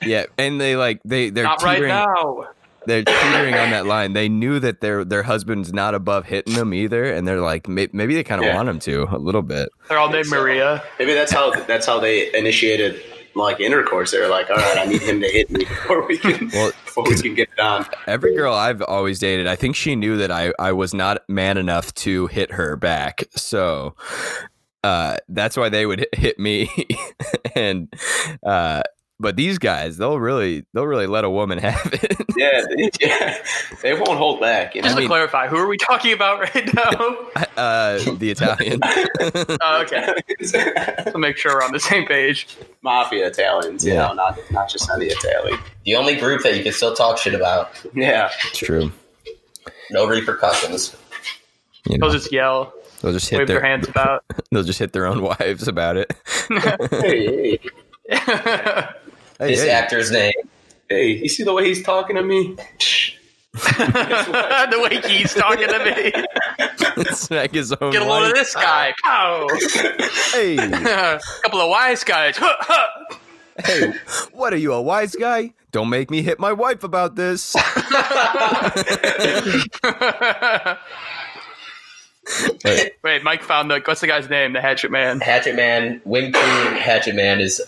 [SPEAKER 1] Yeah, and they like they they're
[SPEAKER 5] Not right now.
[SPEAKER 1] they're teetering on that line. They knew that their their husband's not above hitting them either, and they're like may, maybe they kind of
[SPEAKER 4] Yeah.
[SPEAKER 1] want him to a little bit.
[SPEAKER 5] They're all named
[SPEAKER 4] So-
[SPEAKER 5] Maria.
[SPEAKER 4] Maybe that's how that's how they initiated like intercourse. They're like, "All right, I need him to hit me before we can [LAUGHS]
[SPEAKER 1] Well,
[SPEAKER 4] before we can get it on."
[SPEAKER 1] every girl I've always dated, I think she knew that I I was not man enough to hit her back, so. Uh, that's why they would hit- hit me, [LAUGHS] and uh, but these guys, they'll really, they'll really let a woman [LAUGHS] have it.
[SPEAKER 4] Yeah, they, [LAUGHS] yeah, they won't hold back. You know?
[SPEAKER 5] Just
[SPEAKER 1] I mean-
[SPEAKER 5] to clarify, who are we talking about [LAUGHS] right now?
[SPEAKER 1] uh, the Italian.
[SPEAKER 5] oh, okay, to make sure we're on the same page.
[SPEAKER 4] Mafia Italians, you
[SPEAKER 1] Yeah.
[SPEAKER 4] know, not not just any Italian.
[SPEAKER 3] The only group that you can still talk shit about.
[SPEAKER 4] Yeah,
[SPEAKER 1] It's true.
[SPEAKER 3] No repercussions.
[SPEAKER 1] You know,
[SPEAKER 5] They'll just yell,
[SPEAKER 1] they'll just hit
[SPEAKER 5] wave
[SPEAKER 1] their,
[SPEAKER 5] their hands about.
[SPEAKER 1] they'll just hit their own wives about it.
[SPEAKER 4] hey, hey,
[SPEAKER 1] Hey,
[SPEAKER 3] This
[SPEAKER 1] hey.
[SPEAKER 3] actor's name.
[SPEAKER 4] hey, you see the way he's talking to me? [LAUGHS]
[SPEAKER 5] the way he's talking to me.
[SPEAKER 1] Smack his own
[SPEAKER 5] Get a load of this guy. Pow.
[SPEAKER 1] Hey,
[SPEAKER 5] a [LAUGHS] couple of wise guys.
[SPEAKER 1] hey, what are you, a wise guy? Don't make me hit my wife about this. [LAUGHS]
[SPEAKER 5] Wait, Mike found the what's the guy's name? The Hatchet Man.
[SPEAKER 3] Hatchet Man, Wing Chun Hatchet Man is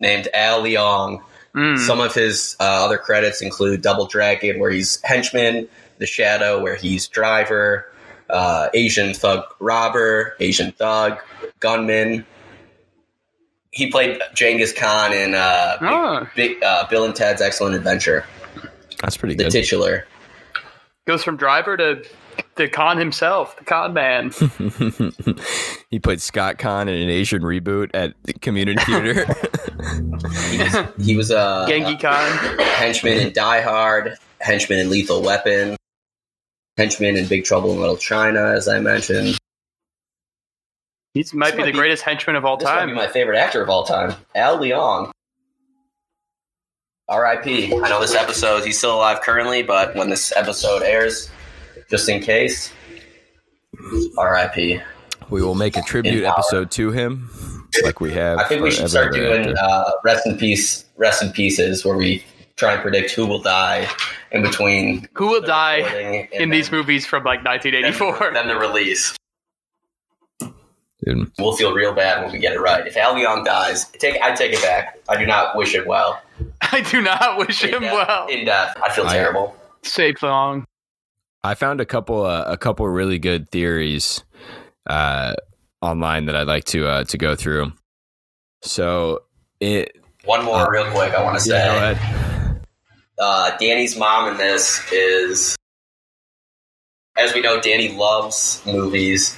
[SPEAKER 3] named Al Leong.
[SPEAKER 5] Mm.
[SPEAKER 3] Some of his uh, other credits include Double Dragon, where he's henchman, The Shadow, where he's driver, uh, Asian thug robber, Asian thug, gunman. He played Genghis Khan in uh, Big-
[SPEAKER 5] Ah.
[SPEAKER 3] Big, uh, Bill and Ted's Excellent Adventure,
[SPEAKER 1] That's pretty
[SPEAKER 3] the
[SPEAKER 1] good.
[SPEAKER 3] The titular.
[SPEAKER 5] Goes from driver to to Khan himself, the Con Man. [LAUGHS]
[SPEAKER 1] he played Scott Kahn in an Asian reboot at the community theater. [LAUGHS] [LAUGHS]
[SPEAKER 3] He was, he was a
[SPEAKER 5] Genghis Khan.
[SPEAKER 3] henchman in Die Hard, henchman in Lethal Weapon, henchman in Big Trouble in Little China, as I mentioned.
[SPEAKER 5] He might
[SPEAKER 3] This
[SPEAKER 5] be the
[SPEAKER 3] be-
[SPEAKER 5] greatest henchman of all
[SPEAKER 3] This might be
[SPEAKER 5] time.
[SPEAKER 3] my favorite actor of all time, Al Leong. R.I.P. I know this episode, he's still alive currently, but when this episode airs, just in case, R.I.P.
[SPEAKER 1] we will make a tribute episode to him, like we have.
[SPEAKER 3] I think we should start doing uh, rest in peace, rest in pieces, where we try and predict who will die in between
[SPEAKER 5] Who will die
[SPEAKER 3] recording and
[SPEAKER 5] in these movies from like 1984?
[SPEAKER 3] Then the release.
[SPEAKER 1] Dude,
[SPEAKER 3] We'll feel real bad when we get it right. If Al Leong dies, take I take it back. I do not wish him well. [LAUGHS]
[SPEAKER 5] I do not wish
[SPEAKER 3] In
[SPEAKER 5] him
[SPEAKER 3] death-
[SPEAKER 5] well.
[SPEAKER 3] In death, I feel
[SPEAKER 1] I-
[SPEAKER 3] terrible.
[SPEAKER 5] Safe long.
[SPEAKER 1] I found a couple uh, a couple really good theories uh, online that I'd like to uh, to go through. So it
[SPEAKER 3] One more,
[SPEAKER 1] Uh,
[SPEAKER 3] real quick. I want to say,
[SPEAKER 1] yeah, go ahead.
[SPEAKER 3] uh, Danny's mom in this is, as we know, Danny loves movies.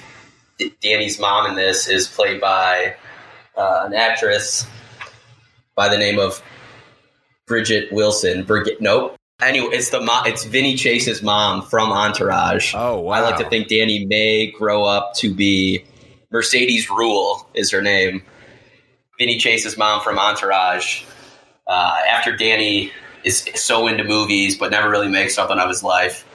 [SPEAKER 3] D- Danny's mom in this is played by uh, an actress by the name of Bridget Wilson. Bridget, nope. Anyway, it's the mom. It's Vinny Chase's mom from Entourage.
[SPEAKER 1] Oh wow!
[SPEAKER 3] I like to think Danny may grow up to be Mercedes Ruehl is her name. Vinny Chase's mom from Entourage. Uh, after Danny is so into movies but never really makes something of his life,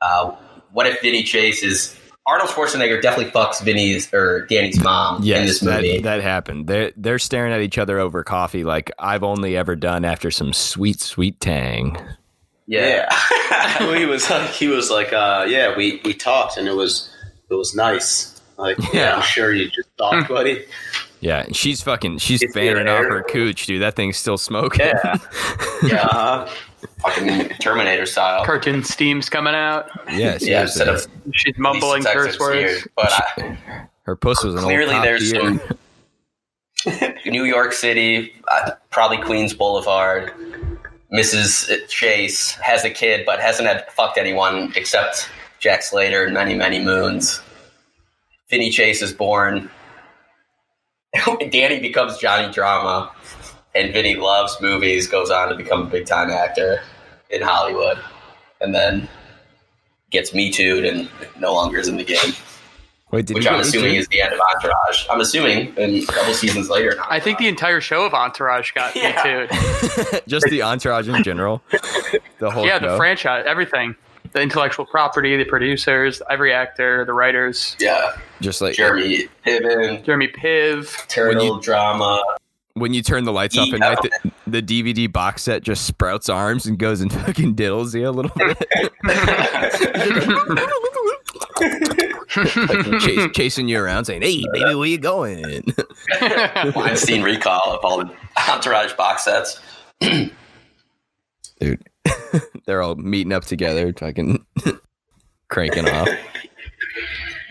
[SPEAKER 3] uh, what if Vinny Chase is Arnold Schwarzenegger definitely fucks Vinny's or Danny's mom in this movie.
[SPEAKER 1] that that happened. They're they're staring at each other over coffee like I've only ever done after some sweet sweet tang.
[SPEAKER 3] yeah. [LAUGHS]
[SPEAKER 4] well, he was like, he was like, uh, yeah, we we talked, and it was it was nice. Like, [LAUGHS]
[SPEAKER 1] Yeah.
[SPEAKER 4] yeah, I'm sure you just talked, buddy.
[SPEAKER 1] Yeah, and she's fucking she's
[SPEAKER 4] It's
[SPEAKER 1] fanning off her cooch, dude. That thing's still smoking.
[SPEAKER 4] Yeah. [LAUGHS]
[SPEAKER 3] Yeah,
[SPEAKER 4] Uh,
[SPEAKER 3] fucking Terminator style.
[SPEAKER 5] Cartoon steam's coming out.
[SPEAKER 1] yeah,
[SPEAKER 3] Yeah, instead
[SPEAKER 1] seriously.
[SPEAKER 3] of
[SPEAKER 5] She's mumbling
[SPEAKER 3] Lisa
[SPEAKER 5] curse words.
[SPEAKER 3] here, But I,
[SPEAKER 1] her puss was an
[SPEAKER 3] clearly
[SPEAKER 1] old
[SPEAKER 3] there's some [LAUGHS] New York City, uh, probably Queens Boulevard. Mrs. Chase has a kid, but hasn't had fucked anyone except Jack Slater in many, many moons. Vinny Chase is born. [LAUGHS] Danny becomes Johnny Drama, and Vinny loves movies. Goes on to become a big time actor in Hollywood, and then gets me too'd and no longer is in the game.
[SPEAKER 1] Wait, did
[SPEAKER 3] Which I'm assuming
[SPEAKER 1] Me
[SPEAKER 3] is the end of Entourage. I'm assuming, and a couple seasons later.
[SPEAKER 5] I think the entire show of Entourage got
[SPEAKER 3] Yeah.
[SPEAKER 5] me too.
[SPEAKER 1] Too? Just the entourage in general. The whole
[SPEAKER 5] Yeah,
[SPEAKER 1] show.
[SPEAKER 5] the franchise, everything. The intellectual property, the producers, every actor, the writers,
[SPEAKER 3] yeah,
[SPEAKER 1] Just like
[SPEAKER 3] Jeremy Piven,
[SPEAKER 5] Jeremy Piv.
[SPEAKER 3] turtle drama.
[SPEAKER 1] When you turn the lights off at night, the, the DVD box set just sprouts arms and goes and fucking diddles you a little bit. [LAUGHS] Fucking chase, chasing you around saying, hey, baby, where you going? [LAUGHS]
[SPEAKER 3] I've seen recall of all the Entourage box sets.
[SPEAKER 1] Dude, [LAUGHS] they're all meeting up together, fucking cranking off.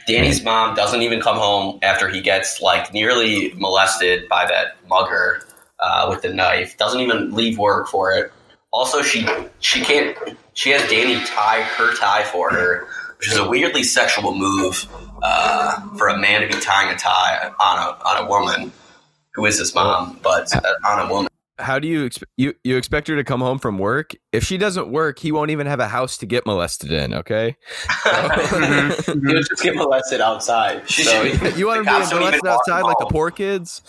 [SPEAKER 3] Danny's mom doesn't even come home after he gets like nearly molested by that mugger uh, with the knife. Doesn't even leave work for it. Also, she she can't. She has Danny tie her tie for her, which is a weirdly sexual move uh, for a man to be tying a tie on a on a woman who is his mom, but uh, on a woman.
[SPEAKER 1] How do you, exp- you you expect her to come home from work? If she doesn't work, he won't even have a house to get molested in. Okay, [LAUGHS] mm-hmm.
[SPEAKER 4] he was just get molested outside. So
[SPEAKER 1] you want him to
[SPEAKER 3] cops
[SPEAKER 1] be molested outside like the poor kids?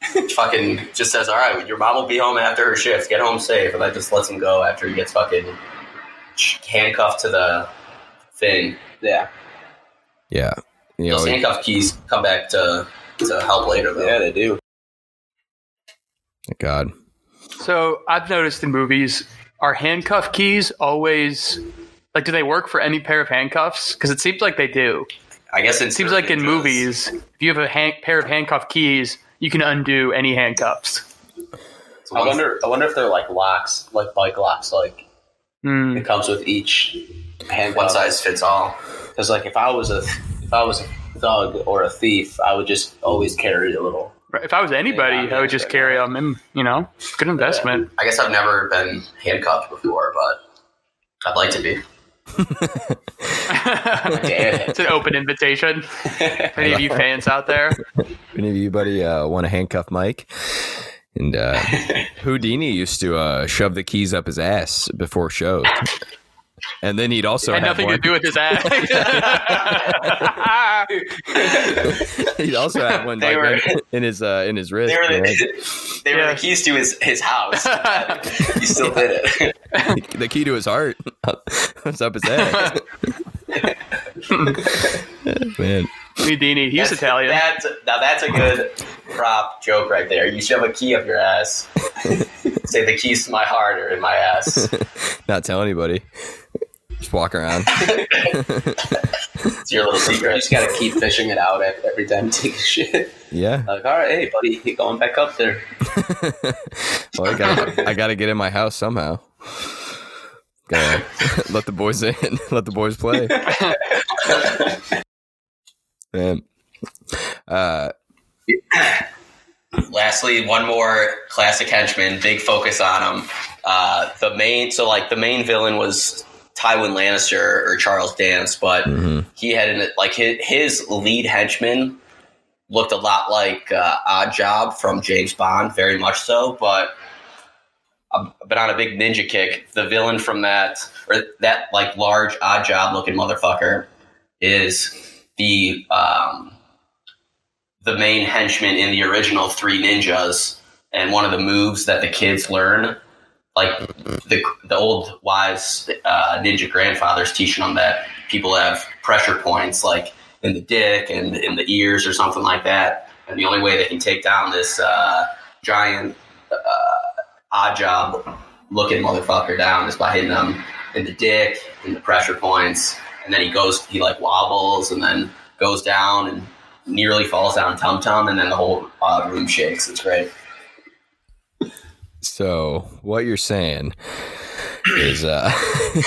[SPEAKER 1] [LAUGHS]
[SPEAKER 3] fucking just says, "All right, your mom will be home after her shift. Get home safe," and that just lets him go after he gets fucking handcuffed to the thing.
[SPEAKER 4] yeah,
[SPEAKER 1] Yeah, you know,
[SPEAKER 3] Those handcuff keys come back to to help later, though.
[SPEAKER 4] yeah, they do.
[SPEAKER 1] God,
[SPEAKER 5] So I've noticed in movies, are handcuff keys always like? Do they work for any pair of handcuffs? Because it seems like they do.
[SPEAKER 3] I guess
[SPEAKER 5] It seems like in movies, if you have a hand, pair of handcuff keys, you can undo any handcuffs.
[SPEAKER 4] I wonder. I wonder if they're like locks, like bike locks. Like
[SPEAKER 5] Hmm.
[SPEAKER 4] it comes with each hand.
[SPEAKER 3] one size fits all.
[SPEAKER 4] Because like if I was a if I was a thug or a thief, I would just always carry a little.
[SPEAKER 5] Right, If I was anybody,
[SPEAKER 4] Yeah,
[SPEAKER 5] I would just carry them. And you know, good investment.
[SPEAKER 3] I guess I've never been handcuffed before, but I'd like to be. [LAUGHS]
[SPEAKER 5] It's an open invitation. [LAUGHS] Any of you fans out there?
[SPEAKER 1] any of you, buddy, uh, want to handcuff Mike? And uh, [LAUGHS] Houdini used to uh, shove the keys up his ass before shows, and then he'd also
[SPEAKER 5] Had
[SPEAKER 1] have
[SPEAKER 5] nothing to
[SPEAKER 1] one.
[SPEAKER 5] do with his ass. [LAUGHS]
[SPEAKER 1] he'd also have one like,
[SPEAKER 3] were-
[SPEAKER 1] in- in his uh, in his wrist.
[SPEAKER 3] They were the, they were
[SPEAKER 5] Yeah.
[SPEAKER 3] the keys to his his house. [LAUGHS] he still did it.
[SPEAKER 1] the key to his heart. What's up his ass? Man,
[SPEAKER 5] Houdini, he's
[SPEAKER 3] That's-
[SPEAKER 5] Italian.
[SPEAKER 3] That's, now that's a good prop joke right there. You shove a key up your ass. [LAUGHS] Say the keys to my heart are in my ass.
[SPEAKER 1] not tell anybody. Just walk around. [LAUGHS] [LAUGHS]
[SPEAKER 3] It's your little secret.
[SPEAKER 4] You just gotta keep fishing it out every time you take a shit.
[SPEAKER 1] Yeah.
[SPEAKER 4] Like, all right, hey buddy, you going back up there? [LAUGHS]
[SPEAKER 1] well, I gotta, I gotta get in my house somehow. Gotta let the boys in. Let the boys play. Man. Uh,
[SPEAKER 3] Lastly, one more classic henchman. Big focus on him. Uh, the main, so like the main villain was Tywin Lannister or Charles Dance, but
[SPEAKER 1] mhm.
[SPEAKER 3] he had an, like his, his lead henchman looked a lot like uh, Oddjob from James Bond, very much so. But I've been on a big ninja kick. The villain from that or that like large Oddjob looking motherfucker is the um, the main henchman in the original Three Ninjas, and one of the moves that the kids learn. Like the the old wise uh, ninja grandfathers teaching them that people have pressure points, like in the dick and in the ears or something like that. And the only way they can take down this uh, giant uh, odd job looking motherfucker down is by hitting them in the dick, in the pressure points, and then he goes, he like wobbles, and then goes down and nearly falls down tum tum, and then the whole uh, room shakes. It's great.
[SPEAKER 1] So what you're saying is, uh, [LAUGHS]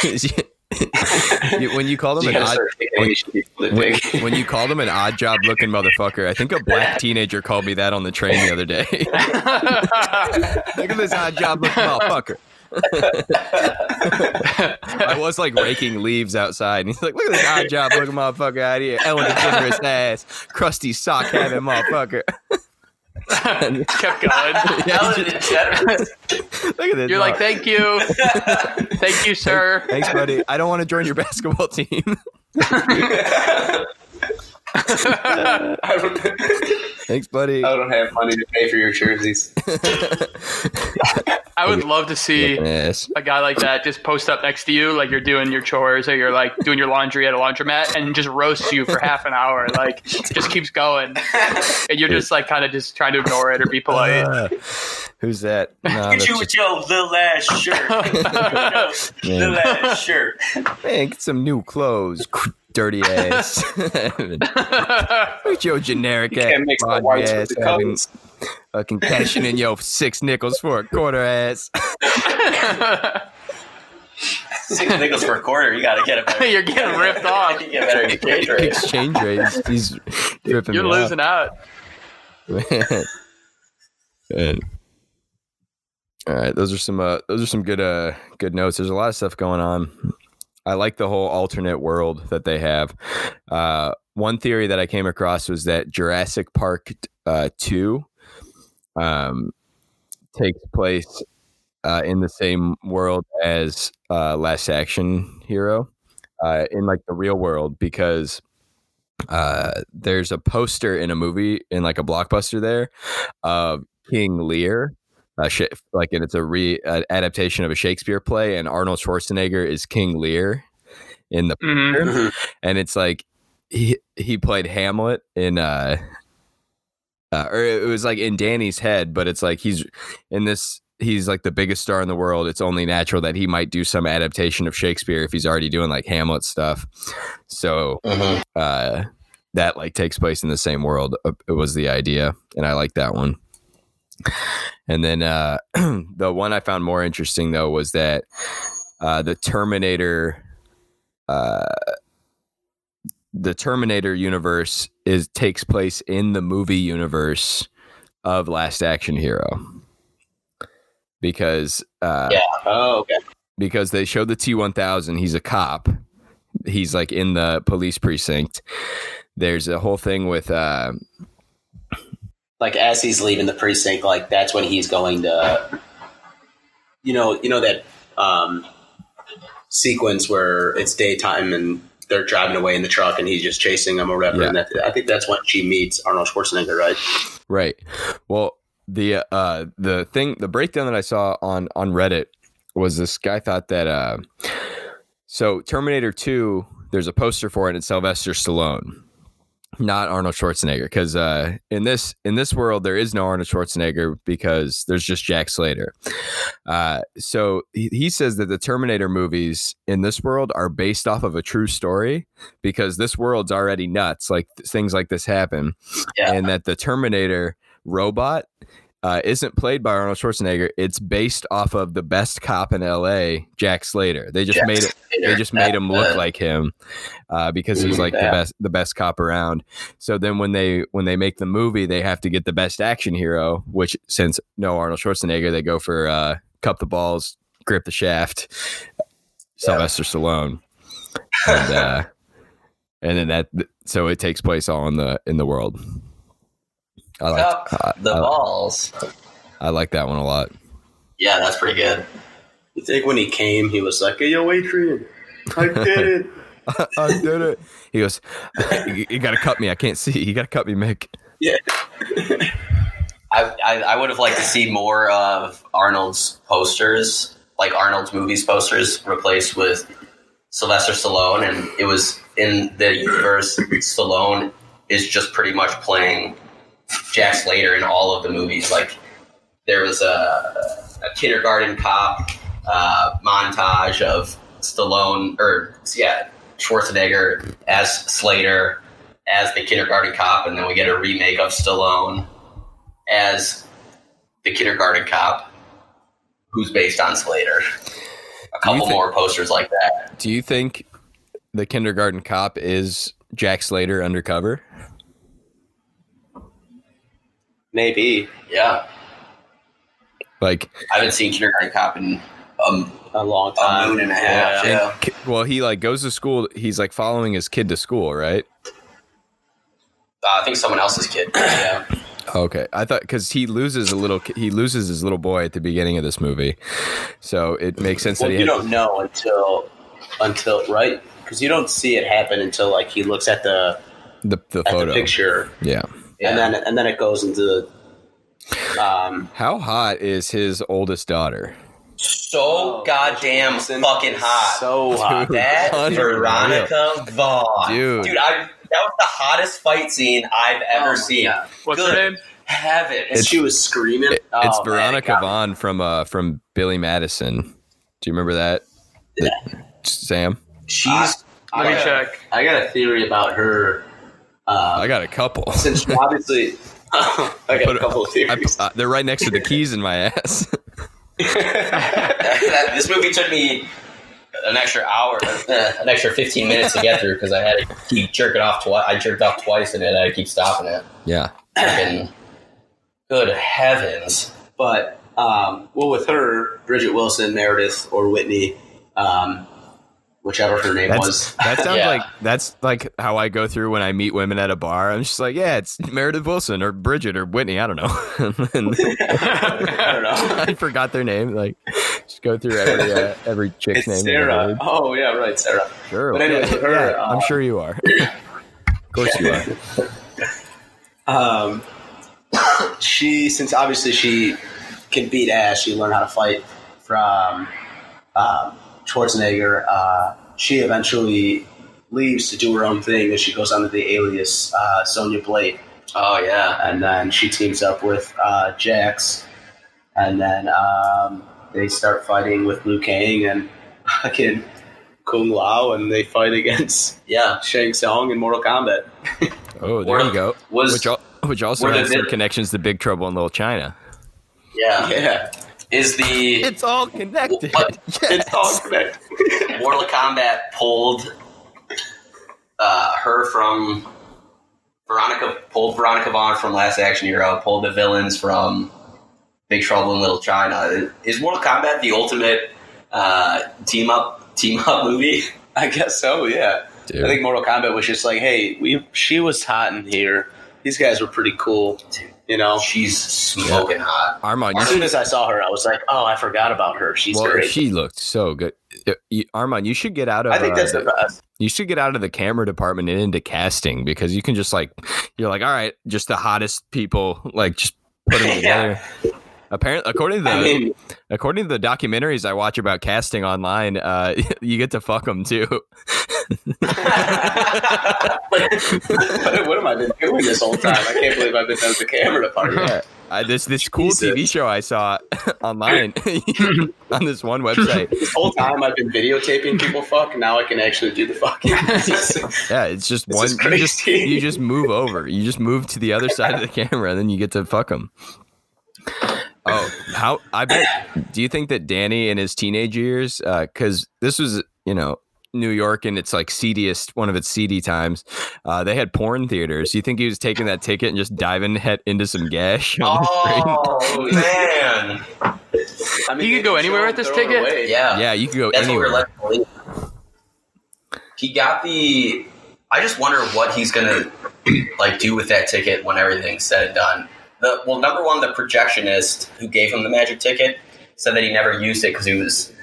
[SPEAKER 1] when you call
[SPEAKER 4] them
[SPEAKER 1] an odd, when-
[SPEAKER 4] he should be
[SPEAKER 1] when, when you call them an odd job looking motherfucker, I think a black [LAUGHS] teenager called me that on the train the other day. [LAUGHS] Look at this odd job looking motherfucker. I was like raking leaves outside, and he's like, "Look at this odd job looking motherfucker out here, Ellen DeGeneres ass, crusty sock having motherfucker." [LAUGHS]
[SPEAKER 5] Kept going. [LAUGHS]
[SPEAKER 1] Yeah, just- look at this.
[SPEAKER 5] You're like, thank you, [LAUGHS] thank you, sir.
[SPEAKER 1] Thanks, buddy. I don't want to join your basketball team. [LAUGHS]
[SPEAKER 4] I don't,
[SPEAKER 1] Thanks, buddy.
[SPEAKER 4] I don't have money to pay for your jerseys. [LAUGHS]
[SPEAKER 5] I would love to see
[SPEAKER 1] Yes.
[SPEAKER 5] a guy like that just post up next to you, like you're doing your chores or you're like doing your laundry at a laundromat, and just roasts you for half an hour. Like, just keeps going, and you're just like kind of just trying to ignore it or be polite.
[SPEAKER 1] Uh, who's that? [LAUGHS] No, you just-
[SPEAKER 4] your little ass shirt.
[SPEAKER 1] man.
[SPEAKER 4] ass shirt.
[SPEAKER 1] Man, get some new clothes, dirty ass. [LAUGHS] [LAUGHS] Look your generic ass,
[SPEAKER 4] can't mix the
[SPEAKER 1] broad
[SPEAKER 4] whites
[SPEAKER 1] ass
[SPEAKER 4] the
[SPEAKER 1] having fucking cashing in your six nickels for a quarter ass. [LAUGHS]
[SPEAKER 3] Six nickels for a quarter. You got to get it. Better.
[SPEAKER 5] You're getting ripped off.
[SPEAKER 3] You get better exchange rate.
[SPEAKER 1] Exchange rates. He's ripping
[SPEAKER 5] You're
[SPEAKER 1] me
[SPEAKER 5] losing out.
[SPEAKER 1] off. Man. All right, those are some uh, those are some good uh good notes. There's a lot of stuff going on. I like the whole alternate world that they have. Uh, one theory that I came across was that Jurassic Park uh, two um, takes place uh, in the same world as uh, Last Action Hero uh, in like the real world because uh, there's a poster in a movie in like a blockbuster there of King Lear. Uh, like and it's a re uh, adaptation of a Shakespeare play, and Arnold Schwarzenegger is King Lear in the
[SPEAKER 5] hmm [LAUGHS]
[SPEAKER 1] and it's like he he played Hamlet in uh, uh or it was like in Danny's head, but it's like he's in this he's like the biggest star in the world. It's only natural that he might do some adaptation of Shakespeare if he's already doing like Hamlet stuff. So
[SPEAKER 3] Mhm.
[SPEAKER 1] uh that like takes place in the same world. Uh, It was the idea, and I like that one. And then uh [CLEARS THROAT] the one I found more interesting though was that uh the Terminator uh the Terminator universe is takes place in the movie universe of Last Action Hero. Because uh
[SPEAKER 3] Yeah.
[SPEAKER 4] Oh, okay.
[SPEAKER 1] because they showed the T1000, he's a cop. He's like in the police precinct. There's a whole thing with uh
[SPEAKER 4] Like as he's leaving the precinct, like that's when he's going to, you know, you know that um, sequence where it's daytime and they're driving away in the truck and he's just chasing them or whatever.
[SPEAKER 1] Yeah.
[SPEAKER 4] And that, I think that's when she meets Arnold Schwarzenegger, right?
[SPEAKER 1] Right. Well, the uh the thing the breakdown that I saw on on Reddit was this guy thought that uh so Terminator 2 there's a poster for it in Sylvester Stallone not Arnold Schwarzenegger because uh in this in this world there is no Arnold Schwarzenegger because there's just Jack Slater. Uh so he, he says that the Terminator movies in this world are based off of a true story because this world's already nuts like th- things like this happen
[SPEAKER 3] Yeah.
[SPEAKER 1] and that the Terminator robot uh, isn't played by Arnold Schwarzenegger. It's based off of the best cop in L.A., Jack Slater. They just
[SPEAKER 3] Jack
[SPEAKER 1] made it. They just made him look
[SPEAKER 3] Uh,
[SPEAKER 1] like him uh, because he's like the best, the best cop around. So then when they when they make the movie, they have to get the best action hero. Which since no Arnold Schwarzenegger, they go for uh, cup the balls, grip the shaft, Sylvester Stallone, and uh, and then that so it takes place all in the in the world. I like
[SPEAKER 3] Cup the
[SPEAKER 1] I-
[SPEAKER 3] balls.
[SPEAKER 1] I like that one a lot.
[SPEAKER 3] Yeah, that's pretty good.
[SPEAKER 4] You think when he came, he was like, hey, yo, Adrian, I did it. [LAUGHS]
[SPEAKER 1] I did it. He goes, you, you got to cut me. I can't see. You got to cut me, Mick.
[SPEAKER 4] yeah. [LAUGHS]
[SPEAKER 3] I, I, I would have liked to see more of Arnold's posters, like Arnold's movies posters, replaced with Sylvester Stallone. And it was in the universe, Stallone is just pretty much playing Jack Slater in all of the movies. Like, there was a, a kindergarten cop uh, montage of Stallone, or yeah, Schwarzenegger as Slater, as the kindergarten cop, and then we get a remake of Stallone as the kindergarten cop, who's based on Slater. A couple
[SPEAKER 1] think-
[SPEAKER 3] more posters like that.
[SPEAKER 1] Do you think the kindergarten cop is Jack Slater undercover?
[SPEAKER 4] Maybe
[SPEAKER 3] Yeah,
[SPEAKER 1] Like,
[SPEAKER 3] I haven't seen kindergarten cop in um,
[SPEAKER 4] a long
[SPEAKER 3] a
[SPEAKER 4] time.
[SPEAKER 3] moon and a half. Yeah,
[SPEAKER 1] ki- well, he like goes to school. He's like following his kid to school, right?
[SPEAKER 3] Uh, I think someone else's kid. Yeah, [CLEARS THROAT]
[SPEAKER 1] Okay, I thought because he loses a little, he loses his little boy at the beginning of this movie, so it makes sense
[SPEAKER 4] Well,
[SPEAKER 1] that he
[SPEAKER 4] you
[SPEAKER 1] had,
[SPEAKER 4] don't know until until right because you don't see it happen until like he looks at the
[SPEAKER 1] the the
[SPEAKER 4] at the picture
[SPEAKER 1] Yeah.
[SPEAKER 3] Yeah.
[SPEAKER 4] and then and then it goes into the um
[SPEAKER 1] How hot is his oldest daughter?
[SPEAKER 3] so goddamn fucking hot.
[SPEAKER 4] so hot
[SPEAKER 1] Dude.
[SPEAKER 3] That
[SPEAKER 1] Unreal.
[SPEAKER 3] Veronica Vaughn,
[SPEAKER 1] Dude.
[SPEAKER 3] dude, I, that was the hottest fight scene I've ever
[SPEAKER 4] Oh
[SPEAKER 3] seen.
[SPEAKER 4] God.
[SPEAKER 5] What's
[SPEAKER 3] Good
[SPEAKER 5] her name?
[SPEAKER 3] Heavens,
[SPEAKER 4] and she was screaming
[SPEAKER 1] It-
[SPEAKER 4] Oh,
[SPEAKER 1] it's
[SPEAKER 4] man,
[SPEAKER 1] Veronica
[SPEAKER 4] it.
[SPEAKER 1] Vaughn from uh from Billy Madison. Do you remember that? The- Sam,
[SPEAKER 3] she's
[SPEAKER 4] I
[SPEAKER 5] Let me
[SPEAKER 4] got-
[SPEAKER 5] check.
[SPEAKER 4] I got a theory about her uh,
[SPEAKER 1] I got a couple.
[SPEAKER 4] since obviously [LAUGHS] I got a couple of
[SPEAKER 1] I,
[SPEAKER 4] theories
[SPEAKER 1] uh, they're right next to the keys in my ass. [LAUGHS]
[SPEAKER 3] this movie took me an extra hour, uh, an extra fifteen minutes to get through because I had to keep jerking off twice. I jerked off twice and it. I had to keep stopping it.
[SPEAKER 1] yeah.
[SPEAKER 3] Good heavens!
[SPEAKER 4] but um, well with her Bridget Wilson Meredith or Whitney um, whichever her name
[SPEAKER 1] That's,
[SPEAKER 4] was
[SPEAKER 1] that sounds
[SPEAKER 3] Yeah.
[SPEAKER 1] like that's like how I go through when I meet women at a bar. I'm just like, yeah, it's Meredith Wilson or Bridget or Whitney. I don't know. [LAUGHS] and [LAUGHS]
[SPEAKER 4] I don't know [LAUGHS]
[SPEAKER 1] I forgot their name. Like, just go through every uh, every chick's
[SPEAKER 4] it's
[SPEAKER 1] name.
[SPEAKER 4] Sarah oh yeah right Sarah
[SPEAKER 1] Sure.
[SPEAKER 4] But anyway,
[SPEAKER 1] yeah,
[SPEAKER 4] her,
[SPEAKER 1] yeah, I'm
[SPEAKER 4] uh,
[SPEAKER 1] sure you are. [COUGHS] of course you are.
[SPEAKER 4] um, [COUGHS] she since obviously she can beat ass she learned how to fight from um, Schwarzenegger uh, she eventually leaves to do her own thing and she goes under the alias uh, Sonya Blade
[SPEAKER 3] Oh yeah,
[SPEAKER 4] and then she teams up with uh, Jax, and then um, they start fighting with Liu Kang and [LAUGHS] fucking Kung Lao, and they fight against
[SPEAKER 3] yeah.
[SPEAKER 4] Shang Tsung in Mortal Kombat. [LAUGHS]
[SPEAKER 1] Oh, there
[SPEAKER 3] Were-
[SPEAKER 1] you go.
[SPEAKER 3] Was
[SPEAKER 1] Which al- which also has some
[SPEAKER 3] vid-
[SPEAKER 1] connections to Big Trouble in Little China.
[SPEAKER 3] yeah
[SPEAKER 4] Yeah,
[SPEAKER 3] is the
[SPEAKER 1] It's all connected.
[SPEAKER 3] What? [LAUGHS]
[SPEAKER 4] it's all connected. [LAUGHS]
[SPEAKER 3] Mortal Kombat pulled uh, her from Veronica pulled Veronica Vaughn from Last Action Hero, pulled the villains from Big Trouble in Little China. Is Mortal Kombat the ultimate uh, team up team up movie? [LAUGHS]
[SPEAKER 4] I guess so. Yeah,
[SPEAKER 1] Dude.
[SPEAKER 4] I think Mortal Kombat was just like, hey, we she was hot in here. These guys were pretty cool. You know,
[SPEAKER 3] She's smoking hot.
[SPEAKER 1] Armand,
[SPEAKER 4] as soon as I saw her, I was like, oh, I forgot about her. She's
[SPEAKER 1] well,
[SPEAKER 4] great.
[SPEAKER 1] she looked so good. Uh, Armand, you should get out of.
[SPEAKER 4] I think
[SPEAKER 1] uh,
[SPEAKER 4] that's
[SPEAKER 1] the-
[SPEAKER 4] the best.
[SPEAKER 1] you should get out of the camera department and into casting because you can just like you're like all right just the hottest people like just put them [LAUGHS]
[SPEAKER 4] Yeah.
[SPEAKER 1] Apparently according to the
[SPEAKER 4] I mean,
[SPEAKER 1] according to the documentaries i watch about casting online uh [LAUGHS] you get to fuck them too [LAUGHS]
[SPEAKER 4] what, [LAUGHS] what am I been doing this whole time? I can't believe I've been with the camera department.
[SPEAKER 1] yeah I, this this cool
[SPEAKER 4] Jesus.
[SPEAKER 1] tv show i saw online on this one website
[SPEAKER 4] This whole time I've been videotaping people fuck. Now I can actually do the fucking.
[SPEAKER 1] yeah it's just
[SPEAKER 4] This
[SPEAKER 1] one you just, you just move over you just move to the other side of the camera and then you get to fuck them Oh, how I bet. Do you think that Danny in his teenage years, because this was, you know, New York and it's like seediest, one of its seedy times, uh, they had porn theaters. You think he was taking that ticket and just diving head into some gash? [LAUGHS] on the screen?
[SPEAKER 3] Oh man,
[SPEAKER 4] I
[SPEAKER 5] He could go anywhere with this ticket?
[SPEAKER 4] away.
[SPEAKER 3] yeah,
[SPEAKER 1] yeah, you could go
[SPEAKER 3] That's
[SPEAKER 1] anywhere.
[SPEAKER 3] what we're led. He got the. I just wonder what he's gonna like do with that ticket when everything's said and done. The well, number one, the projectionist who gave him the magic ticket said that he never used it because he was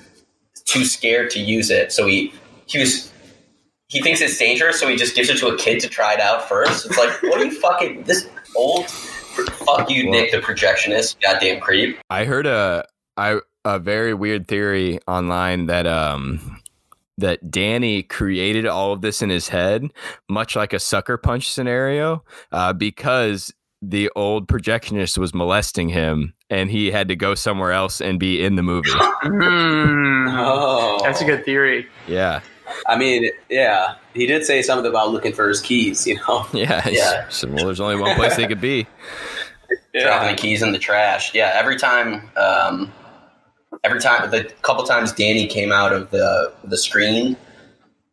[SPEAKER 3] too scared to use it. So he he was he thinks it's dangerous, so he just gives it to a kid to try it out first. It's like, what are you fucking this old? Fuck you, Nick, the projectionist, goddamn creep.
[SPEAKER 1] I heard a I a very weird theory online that um that Danny created all of this in his head, much like a sucker punch scenario, uh, because the old projectionist was molesting him and he had to go somewhere else and be in the movie.
[SPEAKER 5] Hmm.
[SPEAKER 4] Oh,
[SPEAKER 5] That's a good theory.
[SPEAKER 1] Yeah.
[SPEAKER 4] I mean, yeah, he did say something about looking for his keys. You know, [LAUGHS]
[SPEAKER 1] Yeah,
[SPEAKER 3] Yeah.
[SPEAKER 1] So, well, there's only one place they could be. [LAUGHS]
[SPEAKER 3] dropping the keys in the trash. Yeah, every time, um, every time, the couple times Danny came out of the the screen,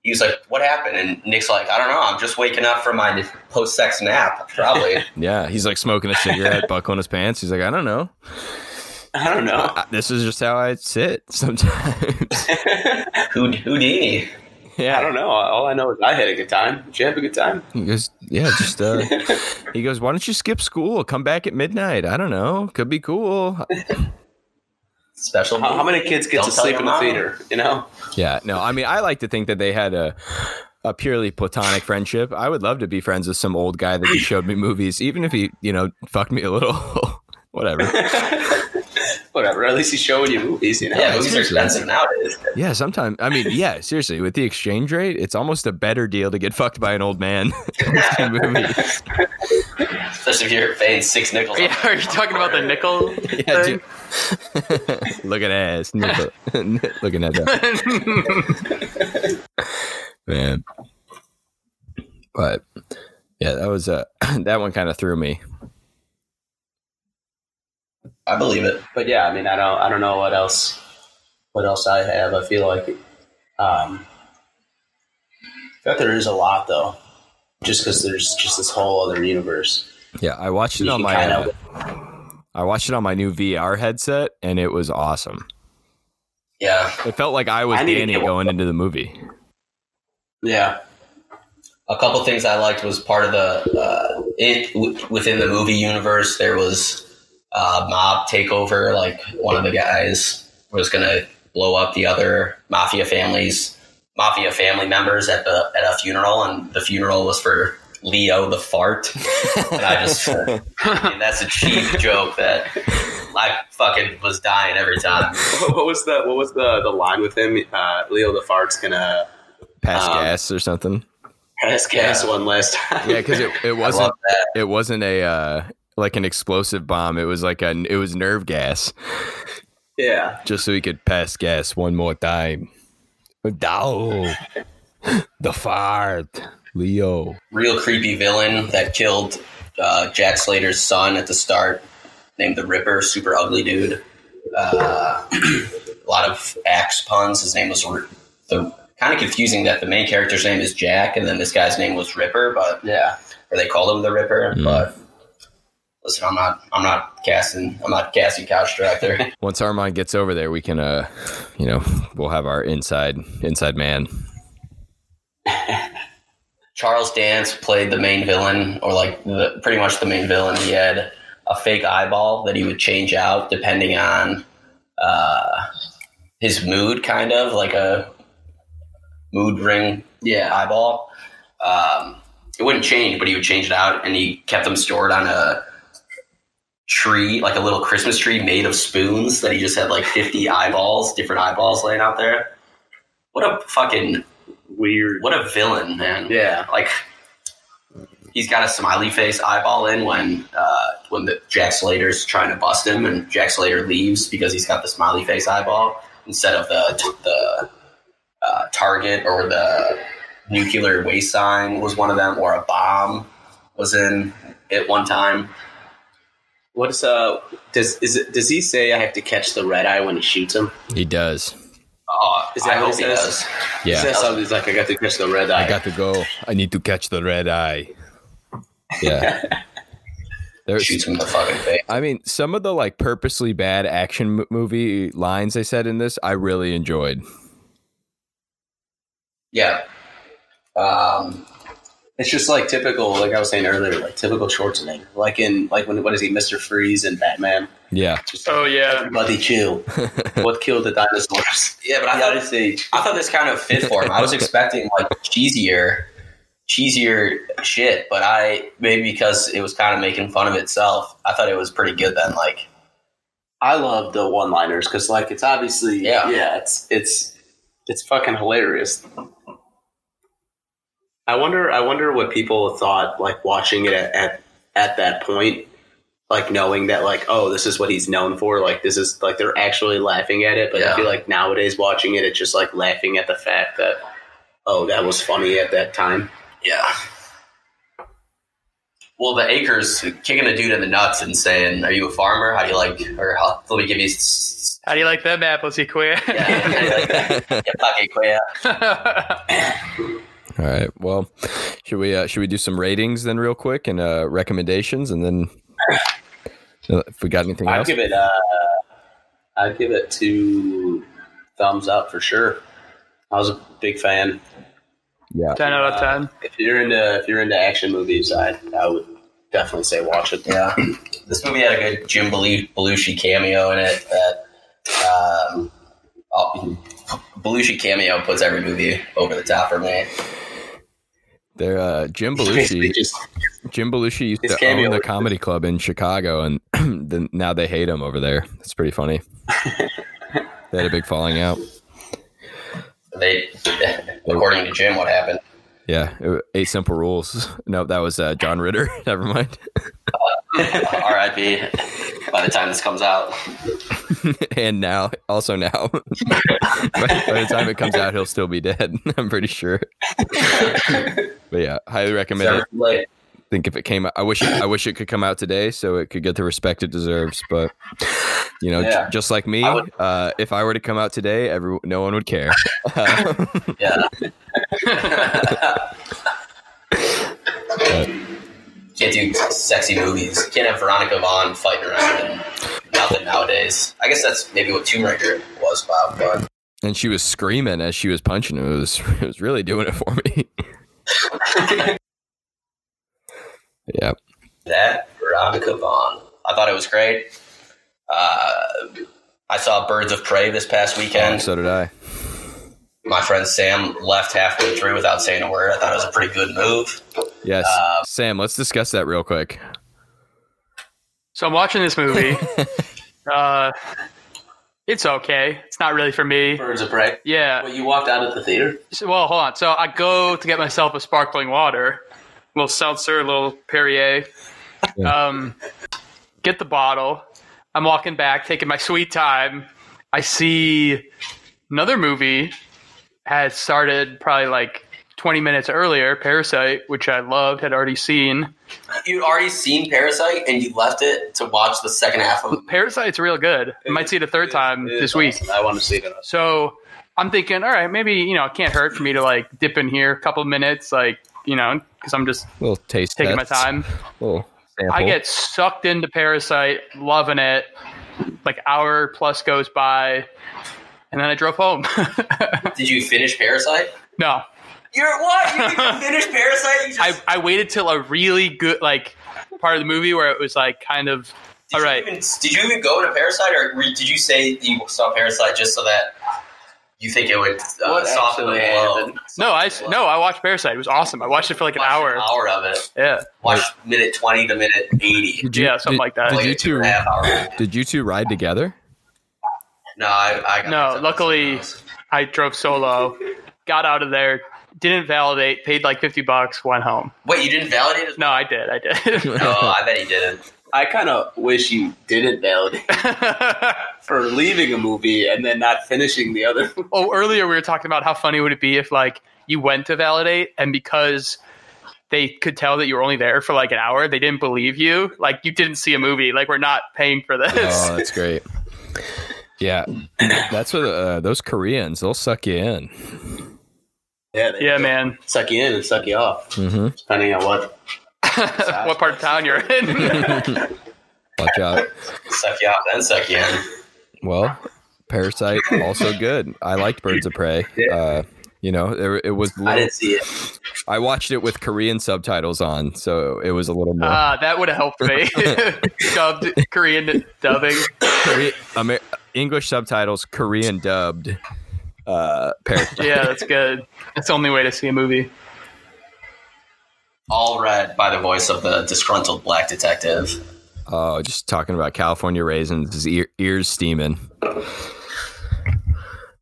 [SPEAKER 3] he was like, "What happened?" And Nick's like, "I don't know. I'm just waking up from my post sex nap, probably." [LAUGHS]
[SPEAKER 1] Yeah, he's like smoking a cigarette, [LAUGHS] buckling his pants. He's like, I don't know.
[SPEAKER 4] I don't know.
[SPEAKER 1] I- This is just how I sit sometimes. [LAUGHS]
[SPEAKER 3] Houd- Houdini.
[SPEAKER 1] yeah,
[SPEAKER 4] I don't know. All I know is I had a good time. Did you have a good time?
[SPEAKER 1] He goes, yeah, just uh he goes, Why don't you skip school? Come back at midnight. I don't know. Could be cool.
[SPEAKER 3] Special.
[SPEAKER 4] How, how many kids get
[SPEAKER 3] Don't
[SPEAKER 4] to sleep in the
[SPEAKER 3] mom.
[SPEAKER 4] theater? You know,
[SPEAKER 1] Yeah, no, I mean I like to think that they had a a purely platonic friendship. I would love to be friends with some old guy that just showed me movies, even if he, you know, fucked me a little. [LAUGHS] Whatever. [LAUGHS]
[SPEAKER 4] whatever. At least he's showing you movies. You know,
[SPEAKER 3] Yeah, movies are
[SPEAKER 1] seriously.
[SPEAKER 3] expensive nowadays.
[SPEAKER 1] Yeah, sometimes I mean, yeah, seriously, with the exchange rate, it's almost a better deal to get fucked by an old man. [LAUGHS]
[SPEAKER 3] Especially if you're paying six nickels.
[SPEAKER 5] Yeah, are you talking about the nickel
[SPEAKER 1] Yeah,
[SPEAKER 5] thing?
[SPEAKER 1] dude. [LAUGHS] Look at ass. Nipple. [LAUGHS] Looking at that. [LAUGHS] Man. But yeah, that was uh [CLEARS THROAT] that one kind of threw me.
[SPEAKER 3] I believe it.
[SPEAKER 4] but yeah, I mean, I don't, I don't know what else, what else I have. I feel like, um, I bet there is a lot though, just because there's just this whole other universe.
[SPEAKER 1] Yeah, I watched it
[SPEAKER 4] You
[SPEAKER 1] on my
[SPEAKER 4] kinda-
[SPEAKER 1] uh, I watched it on my new VR headset and it was awesome.
[SPEAKER 3] Yeah.
[SPEAKER 1] It felt like I was
[SPEAKER 4] I
[SPEAKER 1] Danny going into the movie.
[SPEAKER 4] Yeah,
[SPEAKER 3] A couple things I liked was part of the uh, it w- within the movie universe. There was uh, mob takeover. Like one of the guys was going to blow up the other mafia families, mafia family members at the at a funeral, and the funeral was for Leo the fart. and I just, [LAUGHS] I mean, that's a cheap joke that I fucking was dying every time.
[SPEAKER 4] what was the what was the the line with him? Uh, Leo the fart's gonna
[SPEAKER 1] Pass
[SPEAKER 4] Um,
[SPEAKER 1] gas or something.
[SPEAKER 4] pass gas
[SPEAKER 3] Yeah.
[SPEAKER 4] one last time.
[SPEAKER 1] Yeah, because it, [LAUGHS] it wasn't it wasn't a uh, like an explosive bomb. It was like a it was nerve gas,
[SPEAKER 4] yeah,
[SPEAKER 1] just so he could pass gas one more time. Dow, [LAUGHS] the fart, Leo.
[SPEAKER 3] real creepy villain that killed uh, Jack Slater's son at the start, named the Ripper. Super ugly dude. Uh, [CLEARS THROAT] a lot of axe puns. His name was the kind of confusing that the main character's name is Jack, and then this guy's name was Ripper, but
[SPEAKER 4] yeah.
[SPEAKER 3] or they called him the Ripper.
[SPEAKER 1] Mm.
[SPEAKER 3] But listen, I'm not. I'm not casting. I'm not casting couch director. [LAUGHS]
[SPEAKER 1] Once Armand gets over there, we can, uh, you know, we'll have our inside inside man. [LAUGHS]
[SPEAKER 3] Charles Dance played the main villain, or like the, pretty much the main villain. He had a fake eyeball that he would change out depending on uh, his mood, kind of like a mood ring
[SPEAKER 4] Yeah,
[SPEAKER 3] eyeball. Um, it wouldn't change, but he would change it out, and he kept them stored on a tree, like a little Christmas tree made of spoons. That he just had like fifty eyeballs, different eyeballs laying out there. What a fucking
[SPEAKER 4] weird.
[SPEAKER 3] what a villain, man!
[SPEAKER 4] Yeah,
[SPEAKER 3] like he's got a smiley face eyeball in when uh, when the Jack Slater's trying to bust him, and Jack Slater leaves because he's got the smiley face eyeball instead of the the uh, target or the nuclear waste sign was one of them, or a bomb was in it one time.
[SPEAKER 4] What's uh? Does is it? Does he say I have to catch the red eye when he shoots him?
[SPEAKER 1] He does.
[SPEAKER 3] Oh,
[SPEAKER 4] Is that
[SPEAKER 3] I
[SPEAKER 4] what
[SPEAKER 3] hope
[SPEAKER 4] he
[SPEAKER 3] he
[SPEAKER 4] says?
[SPEAKER 3] does.
[SPEAKER 4] He
[SPEAKER 1] Yeah,
[SPEAKER 4] says something like I got to catch the red eye.
[SPEAKER 1] I got to go. I need to catch the red eye. Yeah. [LAUGHS] There's,
[SPEAKER 3] Shoots him in the fucking face.
[SPEAKER 1] I mean, some of the like purposely bad action m- movie lines they said in this, I really enjoyed.
[SPEAKER 3] Yeah. Um,
[SPEAKER 4] It's just like typical, like I was saying earlier, like typical Schwarzenegger. Like in like when what is he, Mister Freeze and Batman?
[SPEAKER 1] Yeah.
[SPEAKER 4] Just
[SPEAKER 5] Oh yeah,
[SPEAKER 4] everybody chill. [LAUGHS] what killed the dinosaurs?
[SPEAKER 3] yeah, but I
[SPEAKER 4] The
[SPEAKER 3] thought
[SPEAKER 4] Ice
[SPEAKER 3] I thought this kind of fit for him. I was expecting like cheesier, cheesier shit, but I maybe because it was kind of making fun of itself, I thought it was pretty good. Then, like,
[SPEAKER 4] I love the one-liners because like it's obviously
[SPEAKER 3] Yeah.
[SPEAKER 4] yeah it's it's it's fucking hilarious. I wonder I wonder what people thought like watching it at, at at that point, like knowing that like oh this is what he's known for like this is like they're actually laughing at it, but
[SPEAKER 3] Yeah.
[SPEAKER 4] I feel like nowadays watching it it's just like laughing at the fact that oh, that was funny at that time.
[SPEAKER 3] Yeah. Well, the acres kicking a dude in the nuts and saying, "Are you a farmer? How do you like?" Or how, let me give you. s-
[SPEAKER 5] How do you like them apples, you queer?
[SPEAKER 3] Yeah, how do you like that? [LAUGHS] Yeah, paque quea. [LAUGHS]
[SPEAKER 1] All right. Well, should we uh, should we do some ratings then, real quick, and uh, recommendations, and then uh, if we got anything
[SPEAKER 4] I'd
[SPEAKER 1] else?
[SPEAKER 4] give it. Uh, I'd give it two thumbs up for sure. I was a big fan.
[SPEAKER 1] Yeah.
[SPEAKER 5] 10 out of 10.
[SPEAKER 4] If you're into if you're into action movies, I I would definitely say watch it.
[SPEAKER 3] Yeah, this movie had a good Jim Belushi cameo in it. That um, oh, Belushi cameo puts every movie over the top for me.
[SPEAKER 1] They're uh, Jim [LAUGHS] Belushi.
[SPEAKER 4] just
[SPEAKER 1] Jim Belushi used to own the comedy club in Chicago, and [CLEARS THROAT] then now they hate him over there. It's pretty funny. [LAUGHS] they had a big falling out.
[SPEAKER 3] They, according to Jim, what happened?
[SPEAKER 1] Yeah, it- eight simple rules. [LAUGHS] No, that was uh, John Ritter. [LAUGHS] Never mind.
[SPEAKER 3] R.I.P. By the time this comes out, [LAUGHS]
[SPEAKER 1] and now, also now, by, by the time it comes out, he'll still be dead. I'm pretty sure. but yeah, highly recommend it.
[SPEAKER 3] Like,
[SPEAKER 1] think if it came out, I wish it, I wish it could come out today so it could get the respect it deserves. But you know, j- just like me,
[SPEAKER 3] would-
[SPEAKER 1] uh, if I were to come out today, every no one would care. [LAUGHS]
[SPEAKER 3] yeah. Can't do sexy movies. Can't have Veronica Vaughn fighting around and nothing nowadays. I guess that's maybe what Tomb Raider was about, but
[SPEAKER 1] and she was screaming as she was punching him. It was it was really doing it for me. [LAUGHS] yeah,
[SPEAKER 3] that Veronica Vaughn. I thought it was great. Uh, I saw Birds of Prey this past weekend.
[SPEAKER 1] so did I.
[SPEAKER 3] My friend Sam left halfway through without saying a word. I thought it was a pretty good move.
[SPEAKER 1] Yes,
[SPEAKER 3] Uh,
[SPEAKER 1] Sam. Let's discuss that real quick.
[SPEAKER 5] So I'm watching this movie. [LAUGHS] uh, it's okay. It's not really for me.
[SPEAKER 4] Birds of Prey.
[SPEAKER 5] Yeah.
[SPEAKER 4] Well, you walked out of the theater.
[SPEAKER 5] So, well, hold on. So I go to get myself a sparkling water, a little seltzer, a little Perrier. Um, get the bottle. I'm walking back, taking my sweet time. I see another movie had started probably like 20 minutes earlier, Parasite, which I loved, had already seen.
[SPEAKER 3] You'd already seen Parasite and you left it to watch the second half of it.
[SPEAKER 5] Parasite's real good. I might see it a third time
[SPEAKER 4] It is
[SPEAKER 5] this week.
[SPEAKER 4] awesome. I want to see it.
[SPEAKER 5] So I'm thinking, all right, maybe you know, it can't hurt for me to like dip in here a couple minutes, like you know, because I'm just
[SPEAKER 1] little taste.
[SPEAKER 5] taking my time. [LAUGHS]
[SPEAKER 1] Little sample.
[SPEAKER 5] I get sucked into Parasite, loving it. Like hour plus goes by, and then I drove home. [LAUGHS]
[SPEAKER 3] Did you finish Parasite?
[SPEAKER 5] no,
[SPEAKER 3] You're what? You didn't [LAUGHS] finish Parasite? You just,
[SPEAKER 5] I, I waited till a really good like part of the movie where it was like kind of
[SPEAKER 3] did
[SPEAKER 5] all
[SPEAKER 3] you. Even, did you even go to Parasite, or were- did you say you saw Parasite just so that you think it would uh,
[SPEAKER 4] What
[SPEAKER 3] soften the blow?
[SPEAKER 5] No, I no, I watched Parasite. It was awesome. I watched it for like an hour.
[SPEAKER 3] An hour of it.
[SPEAKER 5] Yeah,
[SPEAKER 3] Watch minute twenty to minute eighty.
[SPEAKER 1] You,
[SPEAKER 5] Yeah, something
[SPEAKER 1] did,
[SPEAKER 5] like that.
[SPEAKER 1] Did
[SPEAKER 3] Like
[SPEAKER 1] you
[SPEAKER 3] two
[SPEAKER 1] two?
[SPEAKER 3] and a half hour.
[SPEAKER 1] Did you two ride together?
[SPEAKER 3] No, I, I got
[SPEAKER 5] No, luckily-
[SPEAKER 3] with someone else.
[SPEAKER 5] I drove solo, got out of there, didn't validate, paid like fifty bucks, went home.
[SPEAKER 3] Wait, you didn't validate it?
[SPEAKER 5] No, I did. I did.
[SPEAKER 3] No, [LAUGHS] I bet he didn't.
[SPEAKER 4] I kind of wish you didn't validate [LAUGHS] for leaving a movie and then not finishing the other. [LAUGHS]
[SPEAKER 5] oh, earlier we were talking about how funny would it be if like you went to validate and because they could tell that you were only there for like an hour, they didn't believe you. Like you didn't see a movie. Like we're not paying for this.
[SPEAKER 1] Oh, that's great. Yeah, that's what uh, those Koreans. They'll suck you in.
[SPEAKER 4] Yeah,
[SPEAKER 5] yeah, man.
[SPEAKER 4] Suck you in and suck you off,
[SPEAKER 1] hmm
[SPEAKER 4] depending on what.
[SPEAKER 5] What part of town you're in? [LAUGHS]
[SPEAKER 1] Watch out.
[SPEAKER 3] Suck you out, then suck you in.
[SPEAKER 1] Well, Parasite also good. I liked Birds of Prey. Uh, you know, it, it was. a
[SPEAKER 4] I
[SPEAKER 1] little-
[SPEAKER 4] didn't see it.
[SPEAKER 1] I watched it with Korean subtitles on, so it was a little more.
[SPEAKER 5] Ah, that would have helped me. [LAUGHS] Dubbed Korean dubbing.
[SPEAKER 1] Korean, Amer- English subtitles, Korean dubbed. Uh, Parasite.
[SPEAKER 5] Yeah, that's good. That's the only way to see a movie.
[SPEAKER 3] All read by the voice of the disgruntled black detective.
[SPEAKER 1] Oh, just talking about California raisins, his ear, ears steaming. All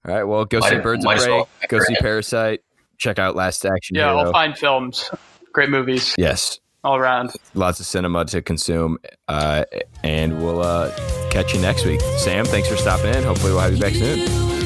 [SPEAKER 1] right, well, go see
[SPEAKER 3] Might-
[SPEAKER 1] Birds of Prey,
[SPEAKER 3] well.
[SPEAKER 1] go see Parasite, check out Last Action
[SPEAKER 5] Yeah,
[SPEAKER 1] Hero.
[SPEAKER 5] I'll find films. Great movies
[SPEAKER 1] yes,
[SPEAKER 5] all around.
[SPEAKER 1] lots of cinema to consume, uh, and we'll uh, catch you next week. Sam, thanks for stopping in. Hopefully, we'll have you back soon.